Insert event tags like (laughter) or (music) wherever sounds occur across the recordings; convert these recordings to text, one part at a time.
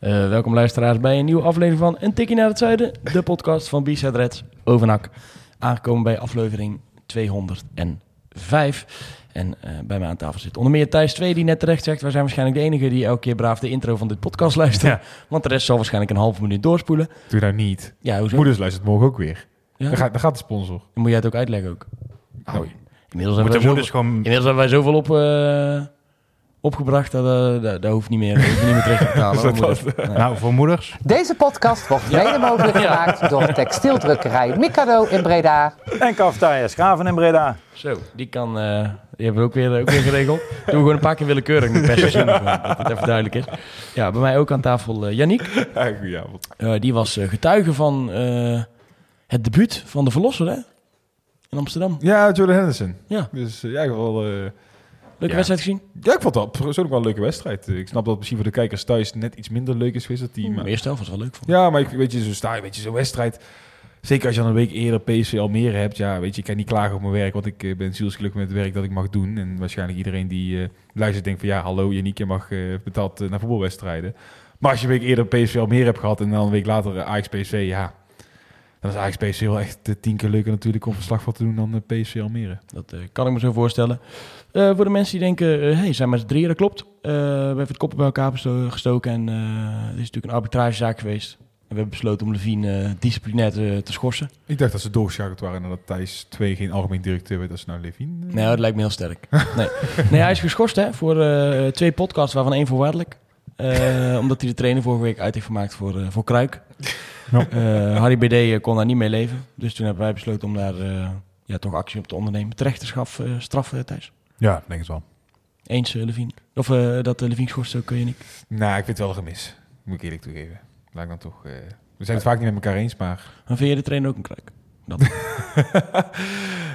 Uh, welkom luisteraars bij een nieuwe aflevering van Een Tikkie naar het Zuiden, de podcast van B-Side Reds over NAC. Aangekomen bij aflevering 205. En uh, bij mij aan tafel zit onder meer Thijs 2, die net terecht zegt... wij zijn waarschijnlijk de enige die elke keer braaf de intro van dit podcast luistert. Ja. Want de rest zal waarschijnlijk een halve minuut doorspoelen. Doe nou niet. Ja, hoezo? Moeders luistert morgen ook weer. Ja? Dan, gaat, dan gaat de sponsor. Dan moet jij het ook uitleggen ook. Nou, Inmiddels hebben, wij zoveel, inmiddels hebben wij zoveel op, eh, opgebracht, dat, eh, dat, dat hoeft niet meer, dat hoef je niet meer terug te betalen. (laughs) hoor, moeders. Nee. Nou, voor moeders. Deze podcast wordt mede mogelijk gemaakt door textieldrukkerij Mikado in Breda. En Cafetaria Schaven in Breda. Zo, die kan, eh, die hebben we ook weer, ook weer geregeld. Doen we gewoon een paar keer willekeurig per seizoen, gewoon, dat het even duidelijk is. Ja, bij mij ook aan tafel eh Yannick. Ja, goedenavond. Eh, die was eh, getuige van eh, het debuut van de Verlosser, hè? In Amsterdam. Ja, Jordan Henderson. Ja, Dus eh, ja, wel, eh, leuke wedstrijd gezien. ja, ik vond het persoonlijk wel een leuke wedstrijd. Ik snap dat misschien voor de kijkers thuis net iets minder leuk is geweest. Dat die, maar- eerste helft was wel leuk. Vond. Ja, maar ik, weet je, zo sta je, weet je, zo'n wedstrijd. Zeker als je dan een week eerder PSV Almere hebt. Ja, weet je, ik kan niet klagen op mijn werk, want ik eh, ben zielsgelukkig met het werk dat ik mag doen. En waarschijnlijk iedereen die eh, luistert denkt van ja, hallo Janiek, je mag eh, betaald naar voetbalwedstrijden. Maar als je een week eerder PSV Almere hebt gehad en dan een week later Ajax PSV, ja. Dan is Ajax PSV wel echt eh, tien keer leuker natuurlijk om verslag van te doen dan eh, PSV Almere. Dat eh, kan ik me zo voorstellen. Voor de mensen die denken, hey, zijn met z'n drieën, dat klopt. We hebben het koppen bij elkaar gestoken en er is natuurlijk een arbitragezaak geweest. En we hebben besloten om Levine disciplinair te, te schorsen. Ik dacht dat ze doorgeschakeld waren nadat Thijs 2 geen algemeen directeur werd als nou Levin. eh, Nee, dat lijkt me heel sterk. Nee, nee hij is geschorst hè, voor twee podcasts, waarvan één voorwaardelijk. Eh, omdat hij de trainer vorige week uit heeft gemaakt voor, eh, voor Kruik. Ja. Eh, Harry BD kon daar niet mee leven. Dus toen hebben wij besloten om daar eh, ja, toch actie op te ondernemen. Terechte straf, eh, straf eh, Thijs. Ja, denk het wel. Eens, uh, Levine. Of eh, dat uh, Levine geschorst ook, kun je niet. Nou, ik vind het wel een gemis. Moet ik eerlijk toegeven. Laat ik dan toch... eh, we zijn het vaak niet met elkaar eens, maar... Dan vind je de trainer ook een kruik. Dat, (laughs)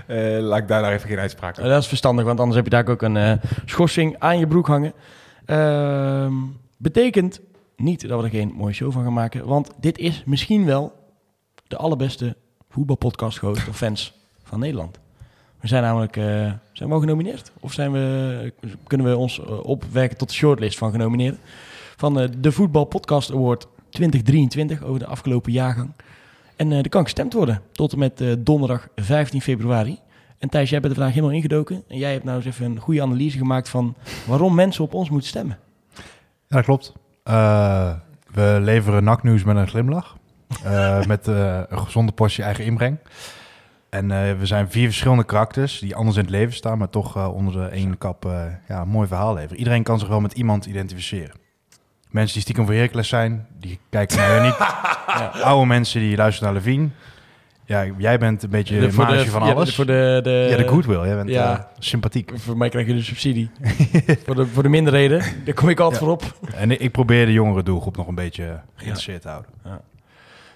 Eh, laat ik daar nou even geen uitspraak over. dat is verstandig, want anders heb je daar ook een eh, schorsing aan je broek hangen. Ehm, betekent niet dat we er geen mooie show van gaan maken, want dit is misschien wel de allerbeste voetbalpodcast gehost of fans van Nederland. We zijn namelijk eh, zijn we genomineerd? Of zijn we, kunnen we ons eh, opwerken tot de shortlist van genomineerden? Van eh, de Voetbal Podcast Award 2023 over de afgelopen jaargang. En eh er kan gestemd worden tot en met donderdag 15 februari. En Thijs, jij bent er vandaag helemaal ingedoken. En jij hebt nou eens even een goede analyse gemaakt van waarom mensen op ons moeten stemmen. Ja, dat klopt. Eh, we leveren naknieuws met een glimlach. Eh, (laughs) met eh, een gezonde portie eigen inbreng. En we zijn vier verschillende karakters die anders in het leven staan, maar toch onder de één kap ja, een mooi verhaal leveren. Iedereen kan zich wel met iemand identificeren. Mensen die stiekem voor Hercules zijn, die kijken naar Uniek. (laughs) Oude mensen die luisteren naar Levine. Ja, jij bent een beetje de, voor van ja, alles. voor de, de, ja, de goodwill. Jij bent ja. eh, sympathiek. Voor mij krijg je de subsidie. (laughs) voor, de, voor de minderheden, daar kom ik altijd Ja. voor op. En ik- probeer de jongere doelgroep nog een beetje geïnteresseerd te houden.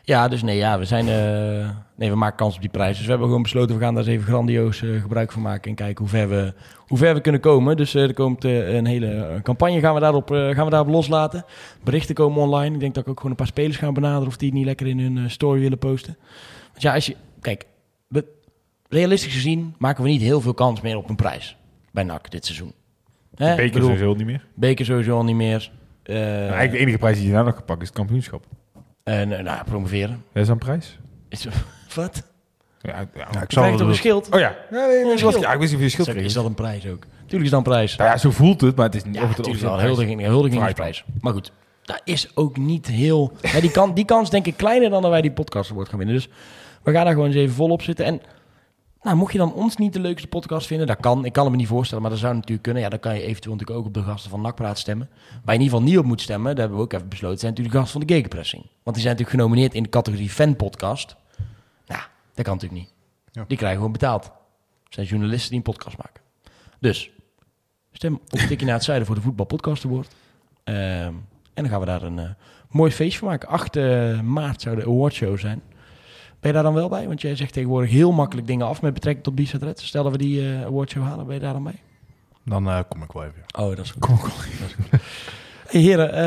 Ja, dus nee, ja, we zijn. eh, nee, we maken kans op die prijs. Dus we hebben gewoon besloten, we gaan daar eens even grandioos eh, gebruik van maken. En kijken hoe ver we, hoe ver we kunnen komen. Dus er komt een hele campagne, gaan we, daarop, gaan we daarop loslaten. Berichten komen online. Ik denk dat ik ook gewoon een paar spelers ga benaderen of die het niet lekker in hun story willen posten. Want ja, als je. Kijk, we, realistisch gezien maken we niet heel veel kans meer op een prijs bij NAC dit seizoen. Hè? Ik Beker bedoel, sowieso niet meer. Beker sowieso al niet meer. Eh, Nou, eigenlijk de enige prijs die je nou nog kan pakken is het kampioenschap. en, eh, nou, promoveren. Dat is een prijs? Is, (laughs) wat? Ja, ja. Ja, ik Krijg zal je toch een schild? Oh ja. Ja, nee, nee, schild. ja, ik wist niet of je schild Sorry, kreeg. is dat een prijs ook? Tuurlijk is dat een prijs. Nou ja, zo voelt het, maar het is niet Ja, of het natuurlijk wel. officieel Een prijs huldiging, een huldigingsprijs. Maar goed, dat is ook niet heel... Ja, die, kan, die kans denk ik kleiner dan dat wij die podcast wordt gaan winnen. Dus we gaan daar gewoon eens even volop zitten. En nou, mocht je dan ons niet de leukste podcast vinden, dat kan. Ik kan het me niet voorstellen, maar dat zou natuurlijk kunnen. Ja, dan kan je eventueel natuurlijk ook op de gasten van Nakpraat stemmen. Waar je in ieder geval niet op moet stemmen, dat hebben we ook even besloten, zijn natuurlijk de gasten van de Gegenpressing. Want die zijn natuurlijk genomineerd in de categorie fan-podcast. Nou, dat kan natuurlijk niet. Ja. Die krijgen gewoon betaald. Het zijn journalisten die een podcast maken. Dus, stem op tikje naar het zuiden voor de Voetbal Podcast Award. Ehm, en dan gaan we daar een eh, mooi feestje van maken. 8 eh, maart zou de awardshow zijn. Ben je daar dan wel bij? Want jij zegt tegenwoordig heel makkelijk dingen af met betrekking tot Bizet Red. Stel dat we die eh awardshow halen, ben je daar dan bij? Dan eh, kom ik wel even. Oh, dat is goed. Dat is goed. Hey, heren, eh,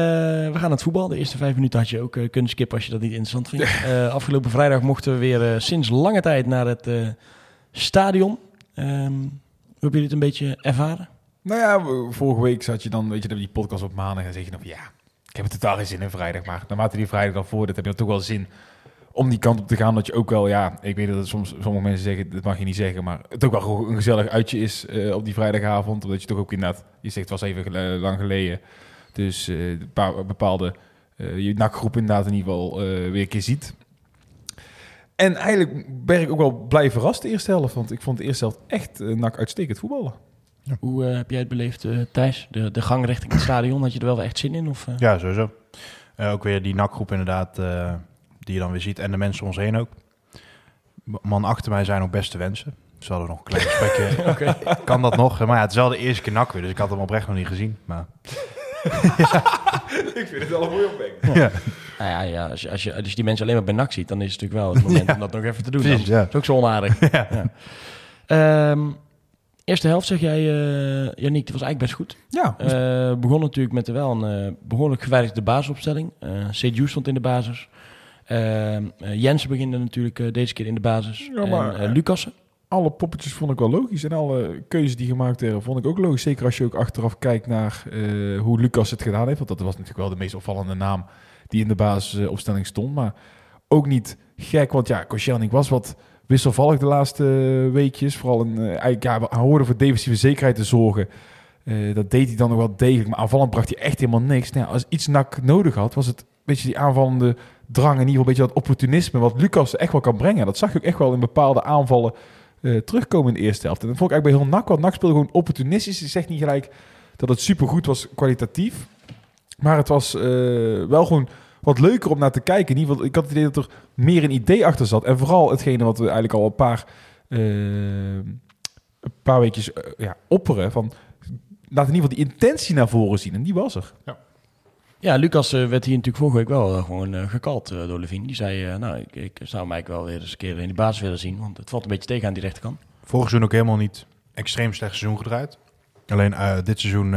we gaan naar het voetbal. De eerste vijf minuten had je ook kunnen skippen als je dat niet interessant vindt. (laughs) Afgelopen vrijdag mochten we weer sinds lange tijd naar het stadion. Hoe hebben jullie het een beetje ervaren? Nou ja, vorige week zat je dan, weet je, dan die podcast op maandag en zeg je van ja, ik heb het totaal geen zin in vrijdag. Maar naarmate die vrijdag dan voor, dat heb je dan toch wel zin om die kant op te gaan. Dat je ook wel, ja, ik weet dat het soms sommige mensen zeggen, dat mag je niet zeggen, maar het ook wel een gezellig uitje is eh, op die vrijdagavond. Omdat je toch ook inderdaad, je zegt het was even gel- lang geleden. Dus eh, een paar bepaalde, eh, je nakgroep inderdaad in ieder geval eh, weer een keer ziet. En eigenlijk ben ik ook wel blij verrast de eerste helft. Want ik vond de eerste helft echt uh, nak uitstekend voetballen. Hoe heb jij het beleefd, eh, Thijs? De, de gang richting het stadion, had je er wel echt zin in? Of, eh? Ja, sowieso. Eh, ook weer die nakgroep inderdaad, eh, die je dan weer ziet. En de mensen om ons heen ook. Man achter mij zijn ook beste wensen. Ze hadden nog een klein gesprekje. (laughs) Kan dat nog? Maar ja, het is wel de eerste keer nak weer, dus ik had hem oprecht nog niet gezien. Maar (laughs) ik vind het wel een mooie opmerking. (laughs) ja, Nou ja, ja als, je, als, je, als je die mensen alleen maar bij NAC ziet, dan is het natuurlijk wel het moment om dat nog even te doen. precies. dan. Ja. Dat is ook zo onaardig. Ehm, eerste helft zeg jij, eh Yannick, die was eigenlijk best goed. Ja, Eh begon natuurlijk met wel een eh, behoorlijk gewijzigde basisopstelling. Uh, stond in de basis. Ehm, eh, Jensen beginde natuurlijk eh, deze keer in de basis. Ja, maar- en, eh, Lucassen. alle poppetjes vond ik wel logisch. En alle keuzes die gemaakt werden, vond ik ook logisch. Zeker als je ook achteraf kijkt naar hoe Lucas het gedaan heeft. Want dat was natuurlijk wel de meest opvallende naam die in de basisopstelling stond. Maar ook niet gek, want ja, Koscielnik was wat wisselvallig de laatste weekjes. Vooral een, eigenlijk, ja, hij hoorde voor defensieve zekerheid te zorgen. Dat deed hij dan nog wel degelijk. Maar aanvallend bracht hij echt helemaal niks. Nou, als iets nak nodig had, was het een beetje die aanvallende drang. In ieder geval een beetje dat opportunisme wat Lucas echt wel kan brengen. Dat zag je ook echt wel in bepaalde aanvallen eh, terugkomen in de eerste helft. En dat vond ik eigenlijk bij heel NAC. Want NAC speelde gewoon opportunistisch. Ik zeg niet gelijk dat het supergoed was kwalitatief. Maar het was eh, wel gewoon wat leuker om naar te kijken. In ieder geval, ik had het idee dat er meer een idee achter zat. En vooral hetgene wat we eigenlijk al een paar, eh, een paar weekjes ja, opperen. Van, laat in ieder geval die intentie naar voren zien. En die was er. Ja, Lucas eh, werd hier natuurlijk vorige week wel eh, gewoon eh, gekald door Levine. Die zei, nou, ik, ik zou eigenlijk wel weer eens een keer in de basis willen zien. Want het valt een beetje tegen aan die rechterkant. Vorig seizoen ook helemaal niet extreem slecht seizoen gedraaid. Alleen dit seizoen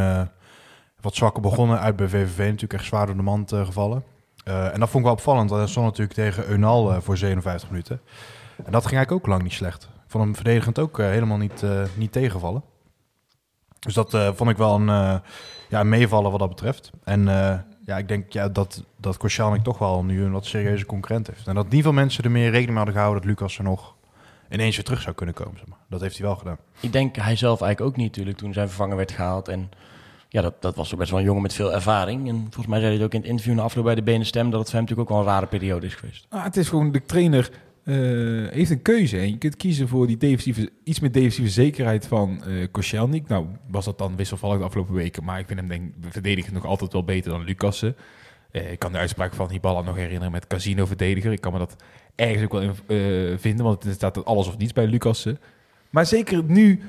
wat zwakker begonnen. Uit bij VVV natuurlijk echt zwaar door de mand gevallen. En dat vond ik wel opvallend. want Hij stond natuurlijk tegen Eunal voor 57 minuten. En dat ging eigenlijk ook lang niet slecht. Ik vond hem verdedigend ook helemaal niet, niet tegenvallen. Dus dat vond ik wel een, ja, meevallen wat dat betreft. En ja, ik denk ja, dat, dat Koscielnik toch wel nu een wat serieuze concurrent heeft. En dat niet veel mensen er meer rekening mee hadden gehouden dat Lucas er nog ineens weer terug zou kunnen komen. Zeg maar. Dat heeft hij wel gedaan. Ik denk hij zelf eigenlijk ook niet natuurlijk toen zijn vervanger werd gehaald. En ja, dat, dat was ook best wel een jongen met veel ervaring. En volgens mij zei hij het ook in het interview na afloop bij de Benen Stem... dat het voor hem natuurlijk ook wel een rare periode is geweest. Ah, het is gewoon, de trainer eh, heeft een keuze. En je kunt kiezen voor die defensieve, iets meer defensieve zekerheid van eh Koscielnik. Nou, was dat dan wisselvallig de afgelopen weken. Maar ik vind hem denk verdedigend nog altijd wel beter dan Lucassen. Eh, ik kan de uitspraak van Hiballa nog herinneren met Casino-verdediger. Ik kan me dat ergens ook wel in, vinden, want het staat alles of niets bij Lucassen. Maar zeker nu,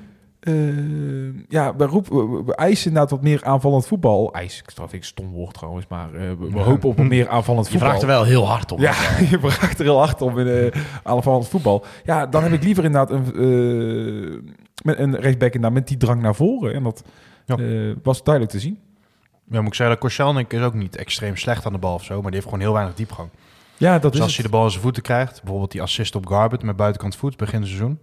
eh, ja, we, roepen, we, eisen inderdaad wat meer aanvallend voetbal. Eis, ik straf ik stom woord trouwens, maar eh, we, we Ja. hopen op een meer aanvallend Je voetbal. vraagt er wel heel hard om. Ja, (laughs) je vraagt er heel hard om in uh, aanvallend voetbal. Ja, dan heb ik liever inderdaad een, uh, met een rechtsback inderdaad met die drang naar voren. En dat Ja. was duidelijk te zien. Ja, moet ik zeggen, dat Koscielnik is ook niet extreem slecht aan de bal of zo, maar die heeft gewoon heel weinig diepgang. Ja, dat Dus is als hij de bal in zijn voeten krijgt, bijvoorbeeld die assist op Garbet met buitenkant voet begin het seizoen.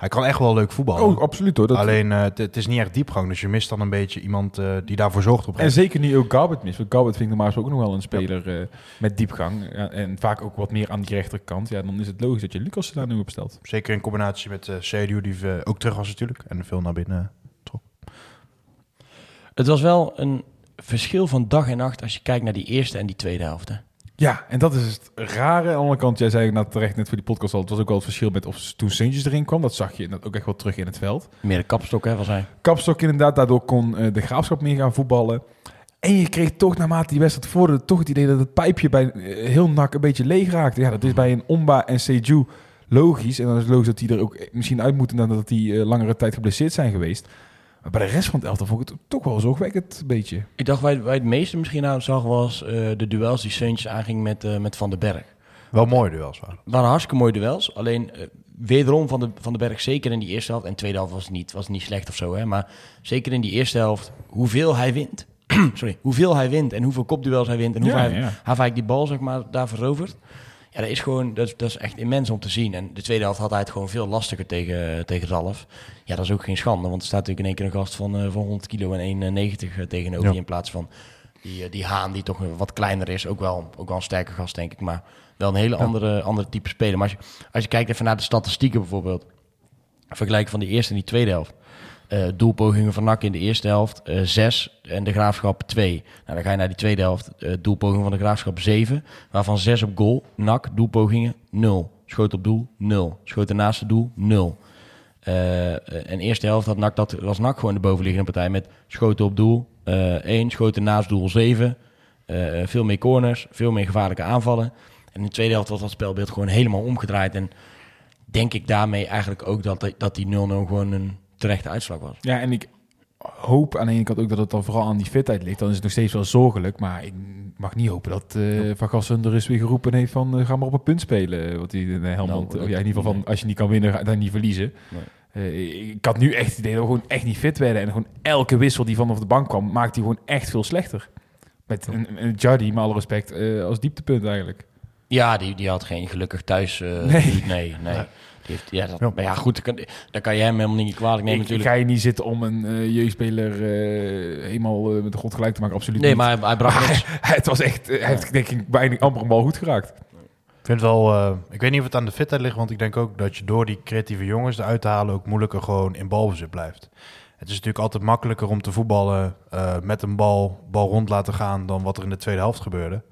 Hij kan echt wel leuk voetballen. Oh, absoluut hoor. Dat, Alleen, eh, het- is niet echt diepgang, dus je mist dan een beetje iemand eh, die daarvoor zorgt op en zeker nu ook Garbet mis. Want Garbet vind ik normaal ook nog wel een speler eh, met diepgang. Ja, en vaak ook wat meer aan die rechterkant. Ja, dan is het logisch dat je Lucas daar nu op stelt. Zeker in combinatie met uh, die ook terug was natuurlijk. En veel naar binnen. Het was wel een verschil van dag en nacht als je kijkt naar die eerste en die tweede helft. Ja, en dat is het rare. Aan de andere kant, jij zei nou terecht net voor die podcast al, het was ook wel het verschil met of toen Sintjes erin kwam. Dat zag je dat ook echt wel terug in het veld. Meer de kapstok, hè, was hij. Kapstok inderdaad, daardoor kon eh, de graafschap meer gaan voetballen. En je kreeg toch naarmate die wedstrijd vorderde, toch het idee dat het pijpje bij eh, heel nak een beetje leeg raakte. Ja, dat is bij een Omba en Seju logisch. En dan is het logisch dat die er ook misschien uit moeten nadat die eh, langere tijd geblesseerd zijn geweest. Maar bij de rest van het elftal vond ik het toch wel zorgwekkend een beetje. Ik dacht, waar, waar het meeste misschien aan zag, was eh, de duels die Seuntjes aanging met, eh, met Van den Berg. Wel mooi duels waren. Het waren hartstikke mooie duels. Alleen eh, wederom van de, van de Berg, zeker in die eerste helft. En de tweede helft was niet, was niet slecht of zo. Hè, maar zeker in die eerste helft, hoeveel hij wint. (clears throat) Sorry, hoeveel hij wint en hoeveel kopduels hij wint. En hoeveel Ja, hij, ja. hij vaak die bal zeg maar, daar verovert. Ja, dat is gewoon dat dat is echt immens om te zien. En de tweede helft had hij het gewoon veel lastiger tegen, tegen Ralf. Ja, dat is ook geen schande. Want er staat natuurlijk in één keer een gast van, eh, van 100 kilo en 1,90 tegenover Ja. je. In plaats van die, eh, die Haan, die toch wat kleiner is. Ook wel, ook wel een sterke gast, denk ik. Maar wel een hele andere, andere type speler. Maar als je, als je kijkt even naar de statistieken bijvoorbeeld. Vergelijken van de eerste en die tweede helft. Eh, doelpogingen van NAC in de eerste helft eh 6 en de Graafschap 2. Nou, dan ga je naar die tweede helft. eh doelpogingen van de Graafschap 7, waarvan 6 op goal. NAC, doelpogingen 0. Schoot op doel 0. Schoot ernaast het doel 0. Eh, en eerste helft had NAC, dat was NAC gewoon de bovenliggende partij met schoten op doel eh 1, schoten naast doel 7. eh, veel meer corners, veel meer gevaarlijke aanvallen. En in de tweede helft was dat spelbeeld gewoon helemaal omgedraaid. En denk ik daarmee eigenlijk ook dat, dat die 0-0 gewoon een terechte uitslag was. Ja, en ik hoop aan de ene kant ook dat het dan vooral aan die fitheid ligt. Dan is het nog steeds wel zorgelijk. Maar ik mag niet hopen dat eh Van Gassen er eens weer geroepen heeft van... eh, ga maar op een punt spelen. Wat hij in Helmond... Nou, of ja, in ieder geval van nee. als je niet kan winnen, ga dan niet verliezen. Eh, ik had nu echt het idee dat we gewoon echt niet fit werden. En gewoon elke wissel die vanaf de bank kwam, maakte hij gewoon echt veel slechter. Met een, een Jardy, met alle respect, eh, als dieptepunt eigenlijk. Ja, die, die had geen gelukkig thuis. eh, Nee. nee, nee. Heeft, ja, dat, Ja. Maar ja, goed, dan kan, dan kan je hem helemaal niet kwalijk nemen ik, ik natuurlijk. ga je niet zitten om een eh, jeugdspeler eh, helemaal eh, met de grond gelijk te maken, absoluut Nee, niet. maar hij, hij bracht niks. (laughs) het was echt, hij heeft denk ik bijna amper een bal goed geraakt. Ik vind het wel, eh, ik weet niet of het aan de fitheid ligt, want ik denk ook dat je door die creatieve jongens eruit te halen ook moeilijker gewoon in balbezit blijft. Het is natuurlijk altijd makkelijker om te voetballen eh, met een bal, bal rond laten gaan dan wat er in de tweede helft gebeurde.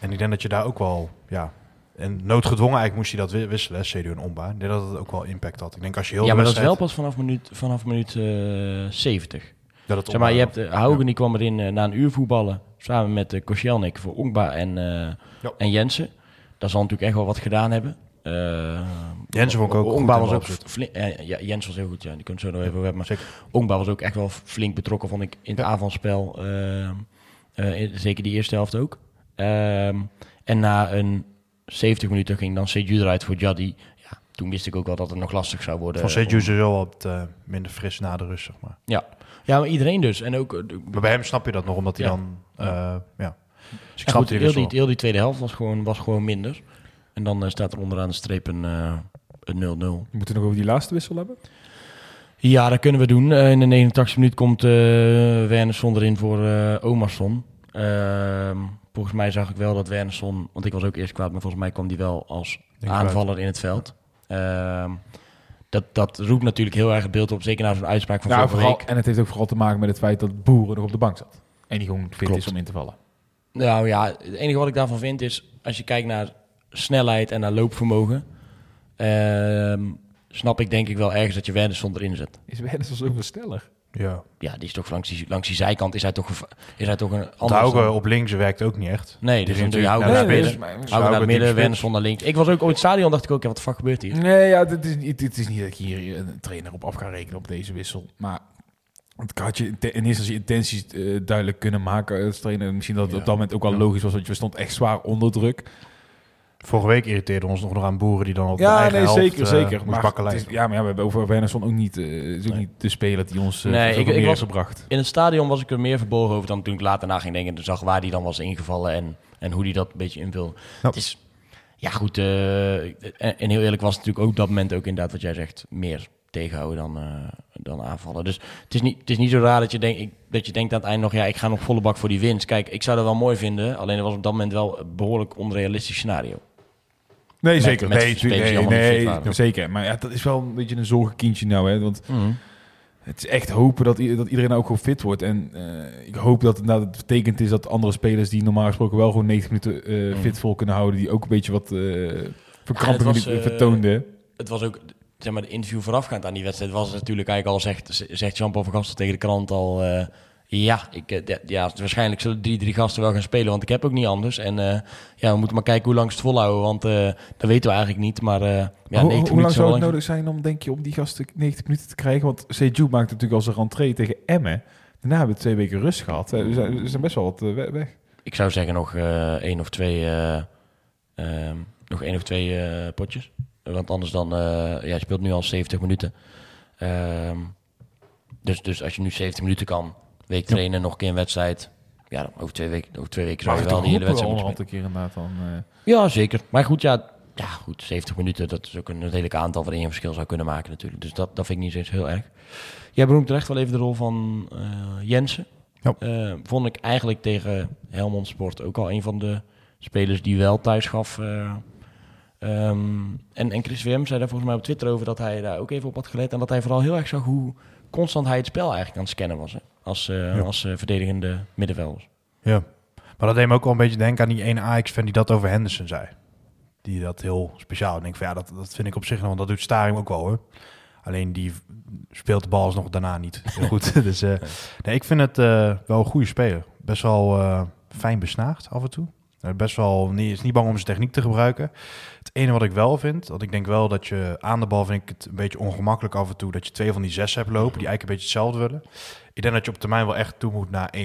En ik denk dat je daar ook wel, ja, en noodgedwongen eigenlijk moest hij dat wi- wisselen, Sedu en Omba. Ik denk dat het ook wel impact had. Ik denk als je heel Ja, maar dat is wel pas vanaf minuut, vanaf minuut eh 70. dat het Zeg maar, je Omba- hebt uh, Haugen, die kwam erin eh, na een uur voetballen. Samen met uh, Koscielnik voor Ongba en, eh, Ja. en Jensen. Dat zal natuurlijk echt wel wat gedaan hebben. Eh Jensen vond ik ook Ongba was ook flink. eh, ja, Jens was heel goed, ja. Die het zo nog even hebben. Maar. Ongba was ook echt wel flink betrokken, vond ik, in het Ja. avondspel. eh, eh, in- zeker die eerste helft ook. Ehm, en na een 70 minuten ging dan Seju eruit voor Jaddy. Ja, toen wist ik ook wel dat het nog lastig zou worden. Van Seju om- sowieso wat eh, minder fris na de rust, zeg maar. Ja. ja, maar iedereen dus. En ook... eh, Maar bij hem snap je dat nog, omdat hij Ja. dan, eh, ja. Dus ik Ja, snap goed, die heel, die, heel die tweede helft was gewoon, was gewoon minder. En dan staat er onderaan de streep een eh, een 0-0. We moeten nog over die laatste wissel hebben. Ja, dat kunnen we doen. Eh, in de 89 minuut komt uh, Wernersson erin voor eh Omarsson. Ehm, volgens mij zag ik wel dat Wernersson... Want ik was ook eerst kwaad, maar volgens mij kwam die wel als Denk aanvaller in het veld. Ehm, dat, dat roept natuurlijk heel erg het beeld op. Zeker na zo'n uitspraak van vorige vooral, week. en het heeft ook vooral te maken met het feit dat Boeren nog op de bank zat. En die gewoon fit Klopt. is om in te vallen. Nou ja, het enige wat ik daarvan vind is... Als je kijkt naar snelheid en naar loopvermogen... ehm, snap ik denk ik wel ergens dat je Wernersson erin zet. Is Wernersson zoveel sneller? Ja. Ja, die is toch langs die, langs die zijkant is hij toch, is hij toch een Want ander... Haugen op links werkt ook niet echt. Nee, dus je naar het naar naar het midden. Wernersson naar links. Ik was ook op het stadion, dacht ik ook, ja, wat de fuck gebeurt hier? Nee, ja, dit is, niet, dit is niet dat ik hier een trainer op af ga rekenen op deze wissel. Maar het had je in eerste instantie intenties eh, duidelijk kunnen maken als trainer. Misschien dat het Ja. op dat moment ook wel Ja. logisch was, want je stond echt zwaar onder druk. Vorige week irriteerde ons nog, nog aan boeren die dan op de Ja, eigen nee, helft, zeker, eh, zeker. moest Maar, het is- ja, maar ja, we hebben over Wernersson ook niet, eh, is ook Nee. niet de speler die ons uh, Nee, ik- ik meer was- gebracht. In het stadion was ik er meer verborgen over dan toen ik later na ging denken. Toen zag waar die dan was ingevallen en, en hoe die dat een beetje invulde. Ja. Het is, ja goed, eh, en, en heel eerlijk was het natuurlijk ook op dat moment ook inderdaad wat jij zegt, meer tegenhouden dan, eh, dan aanvallen. Dus het is, niet, het is niet zo raar dat je, denk, ik, dat je denkt aan het eind nog, ja, ik ga nog volle bak voor die winst. Kijk, ik zou dat wel mooi vinden, alleen dat was op dat moment wel een behoorlijk onrealistisch scenario. Nee, Met- zeker. met nee, nee, nee, zeker. Maar ja, dat is wel een beetje een zorgenkindje nou, hè. Want Het is echt hopen dat, dat iedereen ook gewoon fit wordt. En eh, ik hoop dat het nou dat het betekend is dat andere spelers die normaal gesproken wel gewoon 90 minuten eh, Mm. fit vol kunnen houden, die ook een beetje wat eh verkramping vertoonden. Het was ook, zeg maar, de interview voorafgaand aan die wedstrijd was natuurlijk eigenlijk al, zegt, zegt Jean-Paul van Gastel tegen de krant al... Ja, ik, eh, ja, waarschijnlijk zullen die drie gasten wel gaan spelen, want ik heb ook niet anders. En eh, ja, we moeten maar kijken hoe lang ze het volhouden, want eh, dat weten we eigenlijk niet. Maar ja, hoe, 90 hoe minuten lang zou het nodig zijn om, denk je, om die gasten 90 minuten te krijgen? Want Seju maakt natuurlijk al zijn rentree tegen Emmen. Daarna hebben we twee weken rust gehad. Eh, We zijn, we zijn best wel wat we- weg. Ik zou zeggen nog één of twee, eh, ehm, nog één of twee potjes. Want anders dan, ja, je speelt nu al 70 minuten. Ehm, dus, dus als je nu 70 minuten kan, week trainen, nog een keer een wedstrijd. Ja, over twee weken, over twee weken zou je wel die hele wedstrijd moeten een keer inderdaad dan... eh, spelen. Ja, zeker. Maar goed, ja, ja, goed, 70 minuten, dat is ook een redelijk aantal waarin je een verschil zou kunnen maken natuurlijk. Dus dat, dat vind ik niet eens heel erg. Jij benoemt terecht wel even de rol van eh, Jensen. Ja. Eh, vond ik eigenlijk tegen Helmond Sport ook al een van de spelers die wel thuis gaf. eh, ehm, en, en Chris WM zei daar volgens mij op Twitter over dat hij daar ook even op had gelet. En dat hij vooral heel erg zag hoe constant hij het spel eigenlijk aan het scannen was. Hè? Als, eh, Ja. als eh, verdedigende middenvelder. Ja. Maar dat deed me ook wel een beetje denken aan die ene Ajax-fan die dat over Henderson zei. Die dat heel speciaal. Denk van ja, dat, dat vind ik op zich nog, want dat doet Staring ook wel hoor. Alleen die speelt de bal alsnog daarna niet heel goed. (laughs) dus eh, nee, ik vind het wel een goede speler. Best wel fijn besnaagd af en toe. Best wel, niet, is niet bang om zijn techniek te gebruiken. Het ene wat ik wel vind, dat ik denk wel dat je aan de bal vind ik het een beetje ongemakkelijk af en toe dat je twee van die zes hebt lopen die eigenlijk een beetje hetzelfde willen. Ik denk dat je op termijn wel echt toe moet naar 1-6.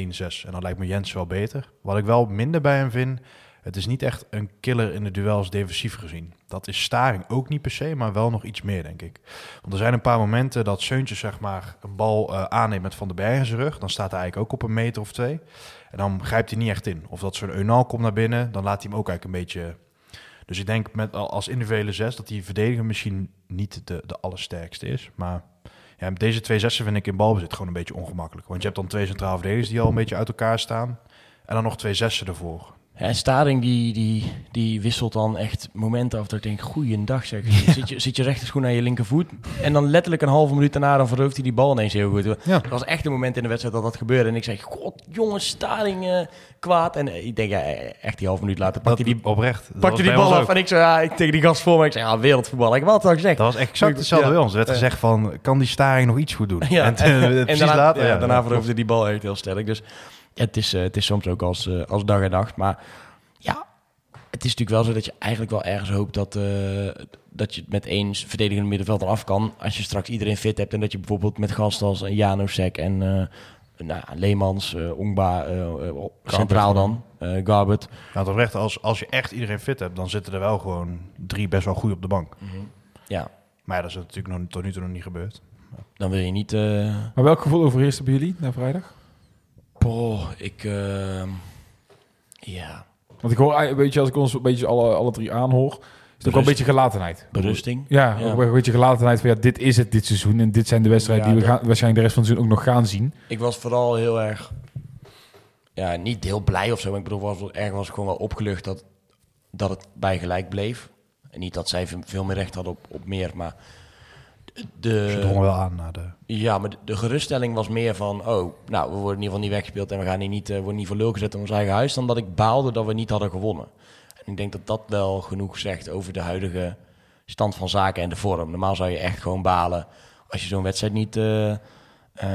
En dan lijkt me Jens wel beter. Wat ik wel minder bij hem vind, het is niet echt een killer in de duels defensief gezien. Dat is Staring ook niet per se, maar wel nog iets meer, denk ik. Want er zijn een paar momenten dat Seuntje zeg maar een bal eh, aanneemt Van den Berg in zijn rug. Dan staat hij eigenlijk ook op een meter of twee. En dan grijpt hij niet echt in. Of dat zo'n Eunal komt naar binnen, dan laat hij hem ook eigenlijk een beetje... Dus ik denk met, als individuele zes dat die verdediger misschien niet de, de allersterkste is. Maar ja, deze twee zessen vind ik in balbezit gewoon een beetje ongemakkelijk. Want je hebt dan twee centraal verdedigers die al een beetje uit elkaar staan. En dan nog twee zessen ervoor. En Staring die, die, die wisselt dan echt momenten af dat ik denk, goeiedag zeg. Zit, je, zit je rechterschoen aan je linkervoet en dan letterlijk een halve minuut daarna dan verrooft hij die bal ineens heel goed. Ja. Er was echt een moment in de wedstrijd dat dat gebeurde en ik zeg, god jongens, Staring eh, kwaad. En eh, ik denk, ja, echt die halve minuut later pakt hij die, oprecht. Dat pakt die bal af. ook. En ik zo, ja, ik tegen die gast voor me, ik zeg, ja, wereldvoetbal. Ik heb altijd al gezegd. Dat was exact hetzelfde bij ons. Er werd gezegd van, kan die Staring nog iets goed doen? Ja, en, eh, (laughs) daarna, later. ja, daarna die bal echt heel sterk. Dus het, is, eh, het is soms ook als, eh, als dag en nacht. Maar ja, het is natuurlijk wel zo dat je eigenlijk wel ergens hoopt dat, eh, dat je het met één verdedigende middenveld af kan. Als je straks iedereen fit hebt en dat je bijvoorbeeld met gasten als een Janosek en eh nou, Leemans, eh Ongba, centraal dan, eh Garbert. Nou, oprecht, als, als je echt iedereen fit hebt, dan zitten er wel gewoon drie best wel goed op de bank. Ja, Maar ja, dat is natuurlijk nog, tot nu toe nog niet gebeurd. dan wil je niet... eh Maar welk gevoel overheerste bij jullie na vrijdag? Poh, ik... ehm, ja, Want ik hoor, eigenlijk, weet je, als ik ons een beetje alle, alle drie aanhoor, is het ook wel een beetje gelatenheid. berusting. Ja, Ja. ook wel een beetje gelatenheid van ja, dit is het dit seizoen en dit zijn de wedstrijden Ja, die we gaan, waarschijnlijk de rest van het seizoen ook nog gaan zien. Ik was vooral heel erg, ja, niet heel blij of zo. Maar ik bedoel, was, ergens was ik gewoon wel opgelucht dat, dat het bij gelijk bleef. En niet dat zij veel- veel meer recht hadden op, op meer, maar Ze de, drongen wel aan naar de... ja, maar de, de geruststelling was meer van, oh, nou, we worden in ieder geval niet weggespeeld en we gaan hier niet, eh, worden niet voor lul gezet in ons eigen huis, dan dat ik baalde dat we niet hadden gewonnen. En ik denk dat dat wel genoeg zegt over de huidige stand van zaken en de vorm. Normaal zou je echt gewoon balen als je zo'n wedstrijd niet, eh, eh,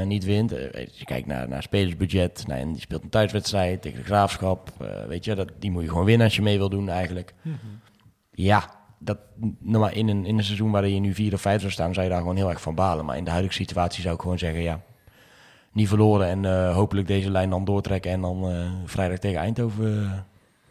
niet wint. Weet je, kijkt naar, naar spelersbudget, nou, en die speelt een thuiswedstrijd tegen de graafschap. weet je, dat, die moet je gewoon winnen als je mee wil doen eigenlijk. Ja, dat, nou maar in, een, in een seizoen waarin je nu vier of vijf zou staan, zou je daar gewoon heel erg van balen. Maar in de huidige situatie zou ik gewoon zeggen, ja, niet verloren en eh, hopelijk deze lijn dan doortrekken en dan eh, vrijdag tegen Eindhoven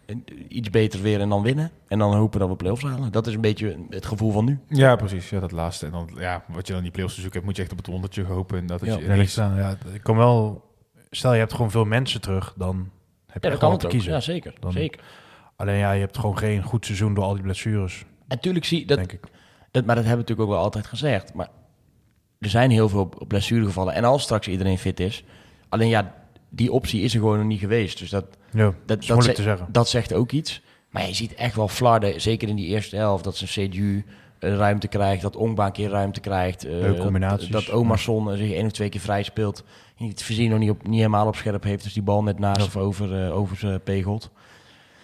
eh, iets beter weer en dan winnen. En dan hopen dat we play-offs halen. Dat is een beetje het gevoel van nu. Ja, precies. Ja, dat laatste. En dan, ja, wat je dan die play-offs te zoeken hebt, moet je echt op het wondertje hopen. En dat Ja, je Ja, ik kan wel... Stel, je hebt gewoon veel mensen terug, dan heb je Ja, dat echt kan wel het te ook. kiezen. Ja, zeker. Dan- zeker. Alleen ja, je hebt gewoon geen goed seizoen door al die blessures, natuurlijk zie dat, denk ik. dat, maar dat hebben we natuurlijk ook wel altijd gezegd. Maar er zijn heel veel blessuregevallen. En als straks iedereen fit is. Alleen ja, die optie is er gewoon nog niet geweest. Dus dat, Ja, dat, dat is dat, moeilijk ze- te zeggen. dat zegt ook iets. Maar je ziet echt wel flarden, zeker in die eerste helft, dat zijn CDU eh, ruimte krijgt, dat Ongba een keer ruimte krijgt. combinaties. Dat, dat Omarsson zich één of twee keer vrij speelt. Het voorzien nog niet, op, niet helemaal op scherp heeft, dus die bal net naast Ja. of over, eh, over ze pegelt.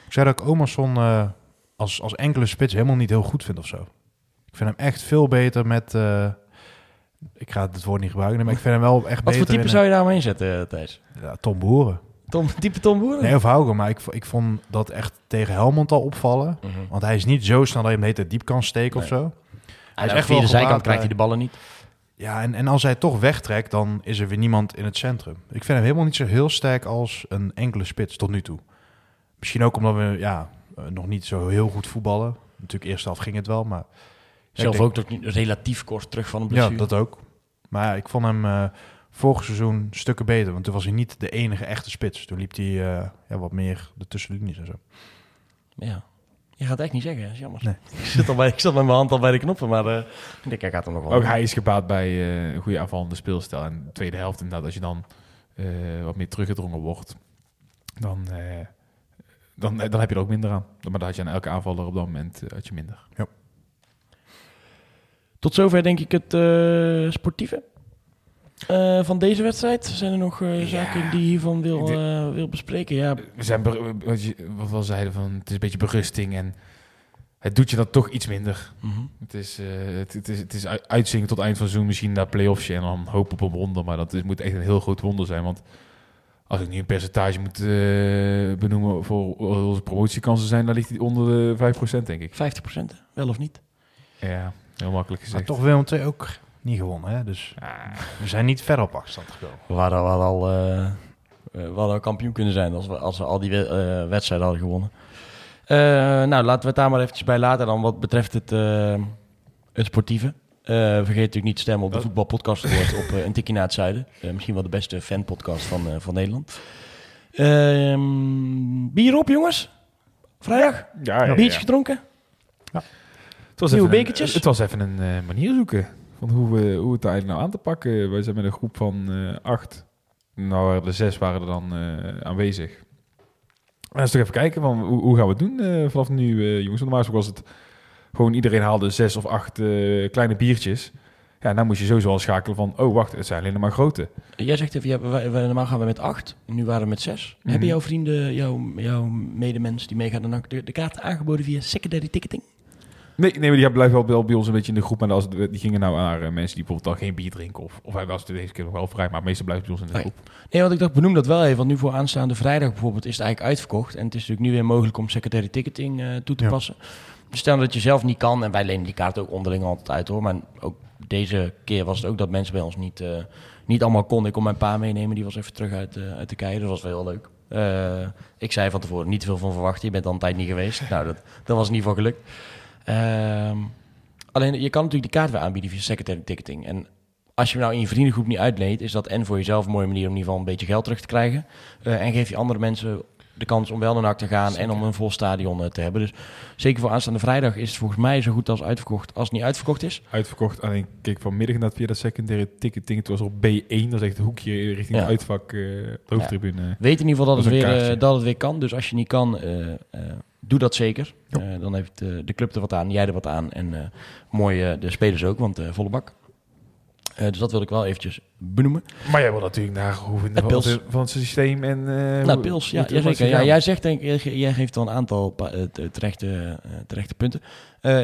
Ik zei dat ik Omerson eh, als, als enkele spits helemaal niet heel goed vind of zo. Ik vind hem echt veel beter met, eh, Ik ga het woord niet gebruiken, maar ik vind hem wel echt Wat beter voor type zou je daar maar inzetten, eh, Thijs? ja, Tom Boeren. Tom, type Tom Boeren? Nee, of Hauger, maar ik, ik vond dat echt tegen Helmond al opvallen. Mhm. Want hij is niet zo snel dat je hem de diep kan steken of zo. Hij is is echt via de zijkant krijgt hij de ballen niet. Ja, en, en als hij toch wegtrekt, dan is er weer niemand in het centrum. Ik vind hem helemaal niet zo heel sterk als een enkele spits tot nu toe. Misschien ook omdat we ja, eh, nog niet zo heel goed voetballen. Natuurlijk, eerste helft ging het wel, maar... Ja, Zelf denk- ook toch niet relatief kort terug van een Ja, blessure. dat ook. Maar ja, ik vond hem eh, vorig seizoen stukken beter. Want toen was hij niet de enige echte spits. Toen liep hij eh, ja, wat meer de tussenlinies en zo. Ja. Je gaat het echt niet zeggen, dat is jammer. Nee. (laughs) ik, zit al bij, ik zat met mijn hand al bij de knoppen, maar eh, ik denk, hij gaat hem nog wel. Ook hij is gebaat bij eh, een goede aanvallende speelstijl. En de tweede helft inderdaad, als je dan eh, wat meer teruggedrongen wordt, dan, eh, dan, dan heb je er ook minder aan. Maar dan had je aan elke aanvaller op dat moment eh, had je minder. Tot zover denk ik het eh, sportieve eh, van deze wedstrijd. Zijn er nog eh, Ja, zaken die je hiervan wil, eh, wil bespreken? Ja, We zijn, wat, je, wat we al zeiden, van, het is een beetje berusting en het doet je dan toch iets minder. mhm. Het is, eh, het, het is, het is ui- uitzingen tot eind van seizoen, misschien naar play-offsje en dan hopen op een wonder. Maar dat is, moet echt een heel groot wonder zijn. Want als ik nu een percentage moet eh, benoemen voor onze promotiekansen zijn, dan ligt die onder de 5% denk ik. 50% wel of niet? Ja, heel makkelijk Maar gezegd. toch Willem II ook niet gewonnen. Hè? Dus we zijn niet ver op achterstand gekomen. We hadden, we hadden al, eh, eh, we hadden al kampioen kunnen zijn als we, als we al die eh, wedstrijden hadden gewonnen. Eh, nou, laten we het daar maar eventjes bij laten dan wat betreft het, eh, het sportieve. Eh, vergeet natuurlijk niet te stemmen op de Wat? voetbalpodcast Award op eh, een tikkie naar het zuiden. Eh, misschien wel de beste fanpodcast van, eh, van Nederland. Ehm, bier op jongens. Vrijdag. ja, ja, Biertje ja. gedronken. Het was Nieuwe even een- bekertjes? het was even een eh, manier zoeken van hoe, we, hoe het eigenlijk nou aan te pakken. Wij zijn met een groep van eh, acht. Nou, waren er zes waren er dan eh, aanwezig. En eens toch even kijken van hoe, hoe gaan we het doen eh, vanaf nu, eh, jongens. Want Normaal was het gewoon iedereen haalde zes of acht eh, kleine biertjes. Ja, dan moest je sowieso al schakelen van, oh wacht, het zijn alleen maar grote. Jij zegt even, ja, wij, wij- normaal gaan we met acht. Nu waren we met zes. Mhm. Hebben jouw vrienden, jouw, jouw medemens die meegaan, dan de, de kaarten aangeboden via secondary ticketing? Nee, nee, maar die blijven wel, wel bij ons een beetje in de groep. Maar als, die gingen nou naar eh, mensen die bijvoorbeeld al geen bier drinken. Of, of hij was deze keer nog wel vrij, maar meestal blijft bij ons in de groep. Nee, want ik dacht, benoem dat wel even. Want nu voor aanstaande vrijdag bijvoorbeeld is het eigenlijk uitverkocht. En het is natuurlijk nu weer mogelijk om secondary ticketing eh, toe te Ja. passen. Stel dat je zelf niet kan, en wij lenen die kaart ook onderling altijd uit hoor. Maar ook deze keer was het ook dat mensen bij ons niet, eh, niet allemaal konden. Ik kon mijn pa meenemen, die was even terug uit, eh uit Turkije. Dat was wel heel leuk. Eh, ik zei van tevoren niet veel van verwachten. Je bent dan een tijd niet geweest. (laughs) Nou, dat, dat was in ieder geval gelukt. Ehm, alleen, je kan natuurlijk die kaart weer aanbieden via secondary ticketing. En als je hem nou in je vriendengroep niet uitleent, is dat en voor jezelf een mooie manier om in ieder geval een beetje geld terug te krijgen. En geef je andere mensen de kans om wel naar NAC te gaan en om een vol stadion eh, te hebben. Dus zeker voor aanstaande vrijdag is het volgens mij zo goed als uitverkocht als het niet uitverkocht is. Uitverkocht. Alleen keek vanmiddag inderdaad via dat secundaire ticketing. Het was op B1, dat is echt een hoekje richting Ja. het uitvak, de hoofdtribune. Weet in ieder geval dat, Dat het weer, eh, dat het weer kan. Dus als je niet kan, doe dat zeker. Dan heeft de club er wat aan, jij er wat aan. En mooi de spelers ook, want volle bak. Eh, dus dat wil ik wel eventjes benoemen. Maar jij wil natuurlijk naar hoe van, pils. het- van het systeem en... eh, Nou, Pils, ja, ja, zeker. Ja, jij, zegt, denk, ik- jij geeft wel een aantal eh, te- terechte, terechte punten.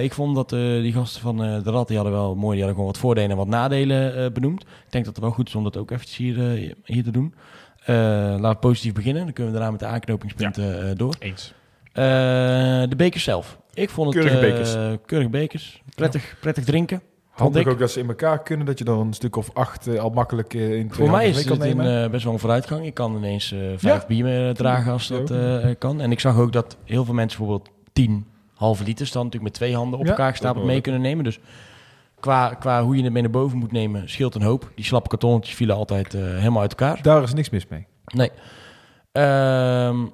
Ik vond dat die gasten van de Rad, die hadden wel mooi, die hadden gewoon wat voordelen en wat nadelen benoemd. Ik denk dat het wel goed is om dat ook eventjes hier, hier te doen. Laten we positief beginnen, dan kunnen we daarna met de aanknopingspunten door. Eens. De bekers zelf. Ik vond het Keurige bekers. keurige bekers. Prettig, prettig drinken. Handig ik. ook dat ze in elkaar kunnen, dat je dan een stuk of acht eh, al makkelijk eh, in Voor mij is het een, eh, best wel een vooruitgang. Ik kan ineens vijf Ja. bier meer dragen als dat eh, kan. En ik zag ook dat heel veel mensen bijvoorbeeld tien halve liters dan natuurlijk met twee handen op Ja, elkaar gestapeld mee kunnen nemen. Dus qua, qua hoe je het mee naar boven moet nemen, scheelt een hoop. Die slappe kartonnetjes vielen altijd helemaal uit elkaar. Daar is niks mis mee. Nee. Ehm, ik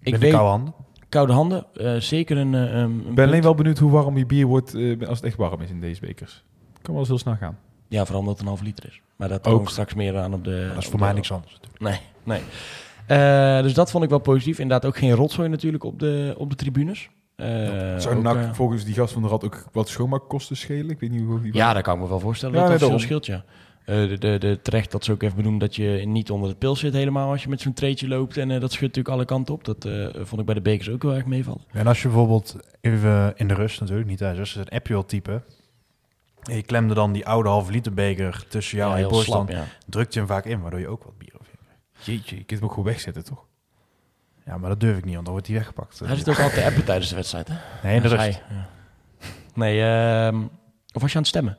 Met de weet, koude handen. Koude handen, eh, zeker een, eh, een, een Ik ben punt. alleen wel benieuwd hoe warm je bier wordt eh, als het echt warm is in deze bekers. Kan wel eens heel snel gaan. Ja, vooral omdat het een halve liter is. Maar dat Ook. komen we straks meer aan op de... Maar dat is voor de- mij niks anders. natuurlijk. Nee, nee. Eh, dus dat vond ik wel positief. Inderdaad ook geen rotzooi natuurlijk op de, op de tribunes. Eh, Zou ook, eh, volgens die gast van de Rad ook wat schoonmaakkosten schelen? Ik weet niet hoe die... ja, daar kan ik me wel voorstellen Ja, dat nee, dat daarom. scheelt, ja. Eh, de, de, de, terecht dat ze ook even benoemd dat je niet onder het pil zit helemaal als je met zo'n treetje loopt. En eh, dat schudt natuurlijk alle kanten op. Dat eh, vond ik bij de bekers ook heel erg meevallen. En als je bijvoorbeeld even in de rust natuurlijk, niet thuis, als je een appje wilt typen, En je klemde dan die oude halve liter beker tussen jou Ja, en je borst. Dan ja. drukte je hem vaak in, waardoor je ook wat bier kreeg. Jeetje, je kunt hem ook goed wegzetten, toch? Ja, maar dat durf ik niet, want dan wordt hij weggepakt. Hij zit ook altijd te appen tijdens de wedstrijd, hè? Nee, in de Dat is rust. hij, ja. Nee, ehm, of was je aan het stemmen?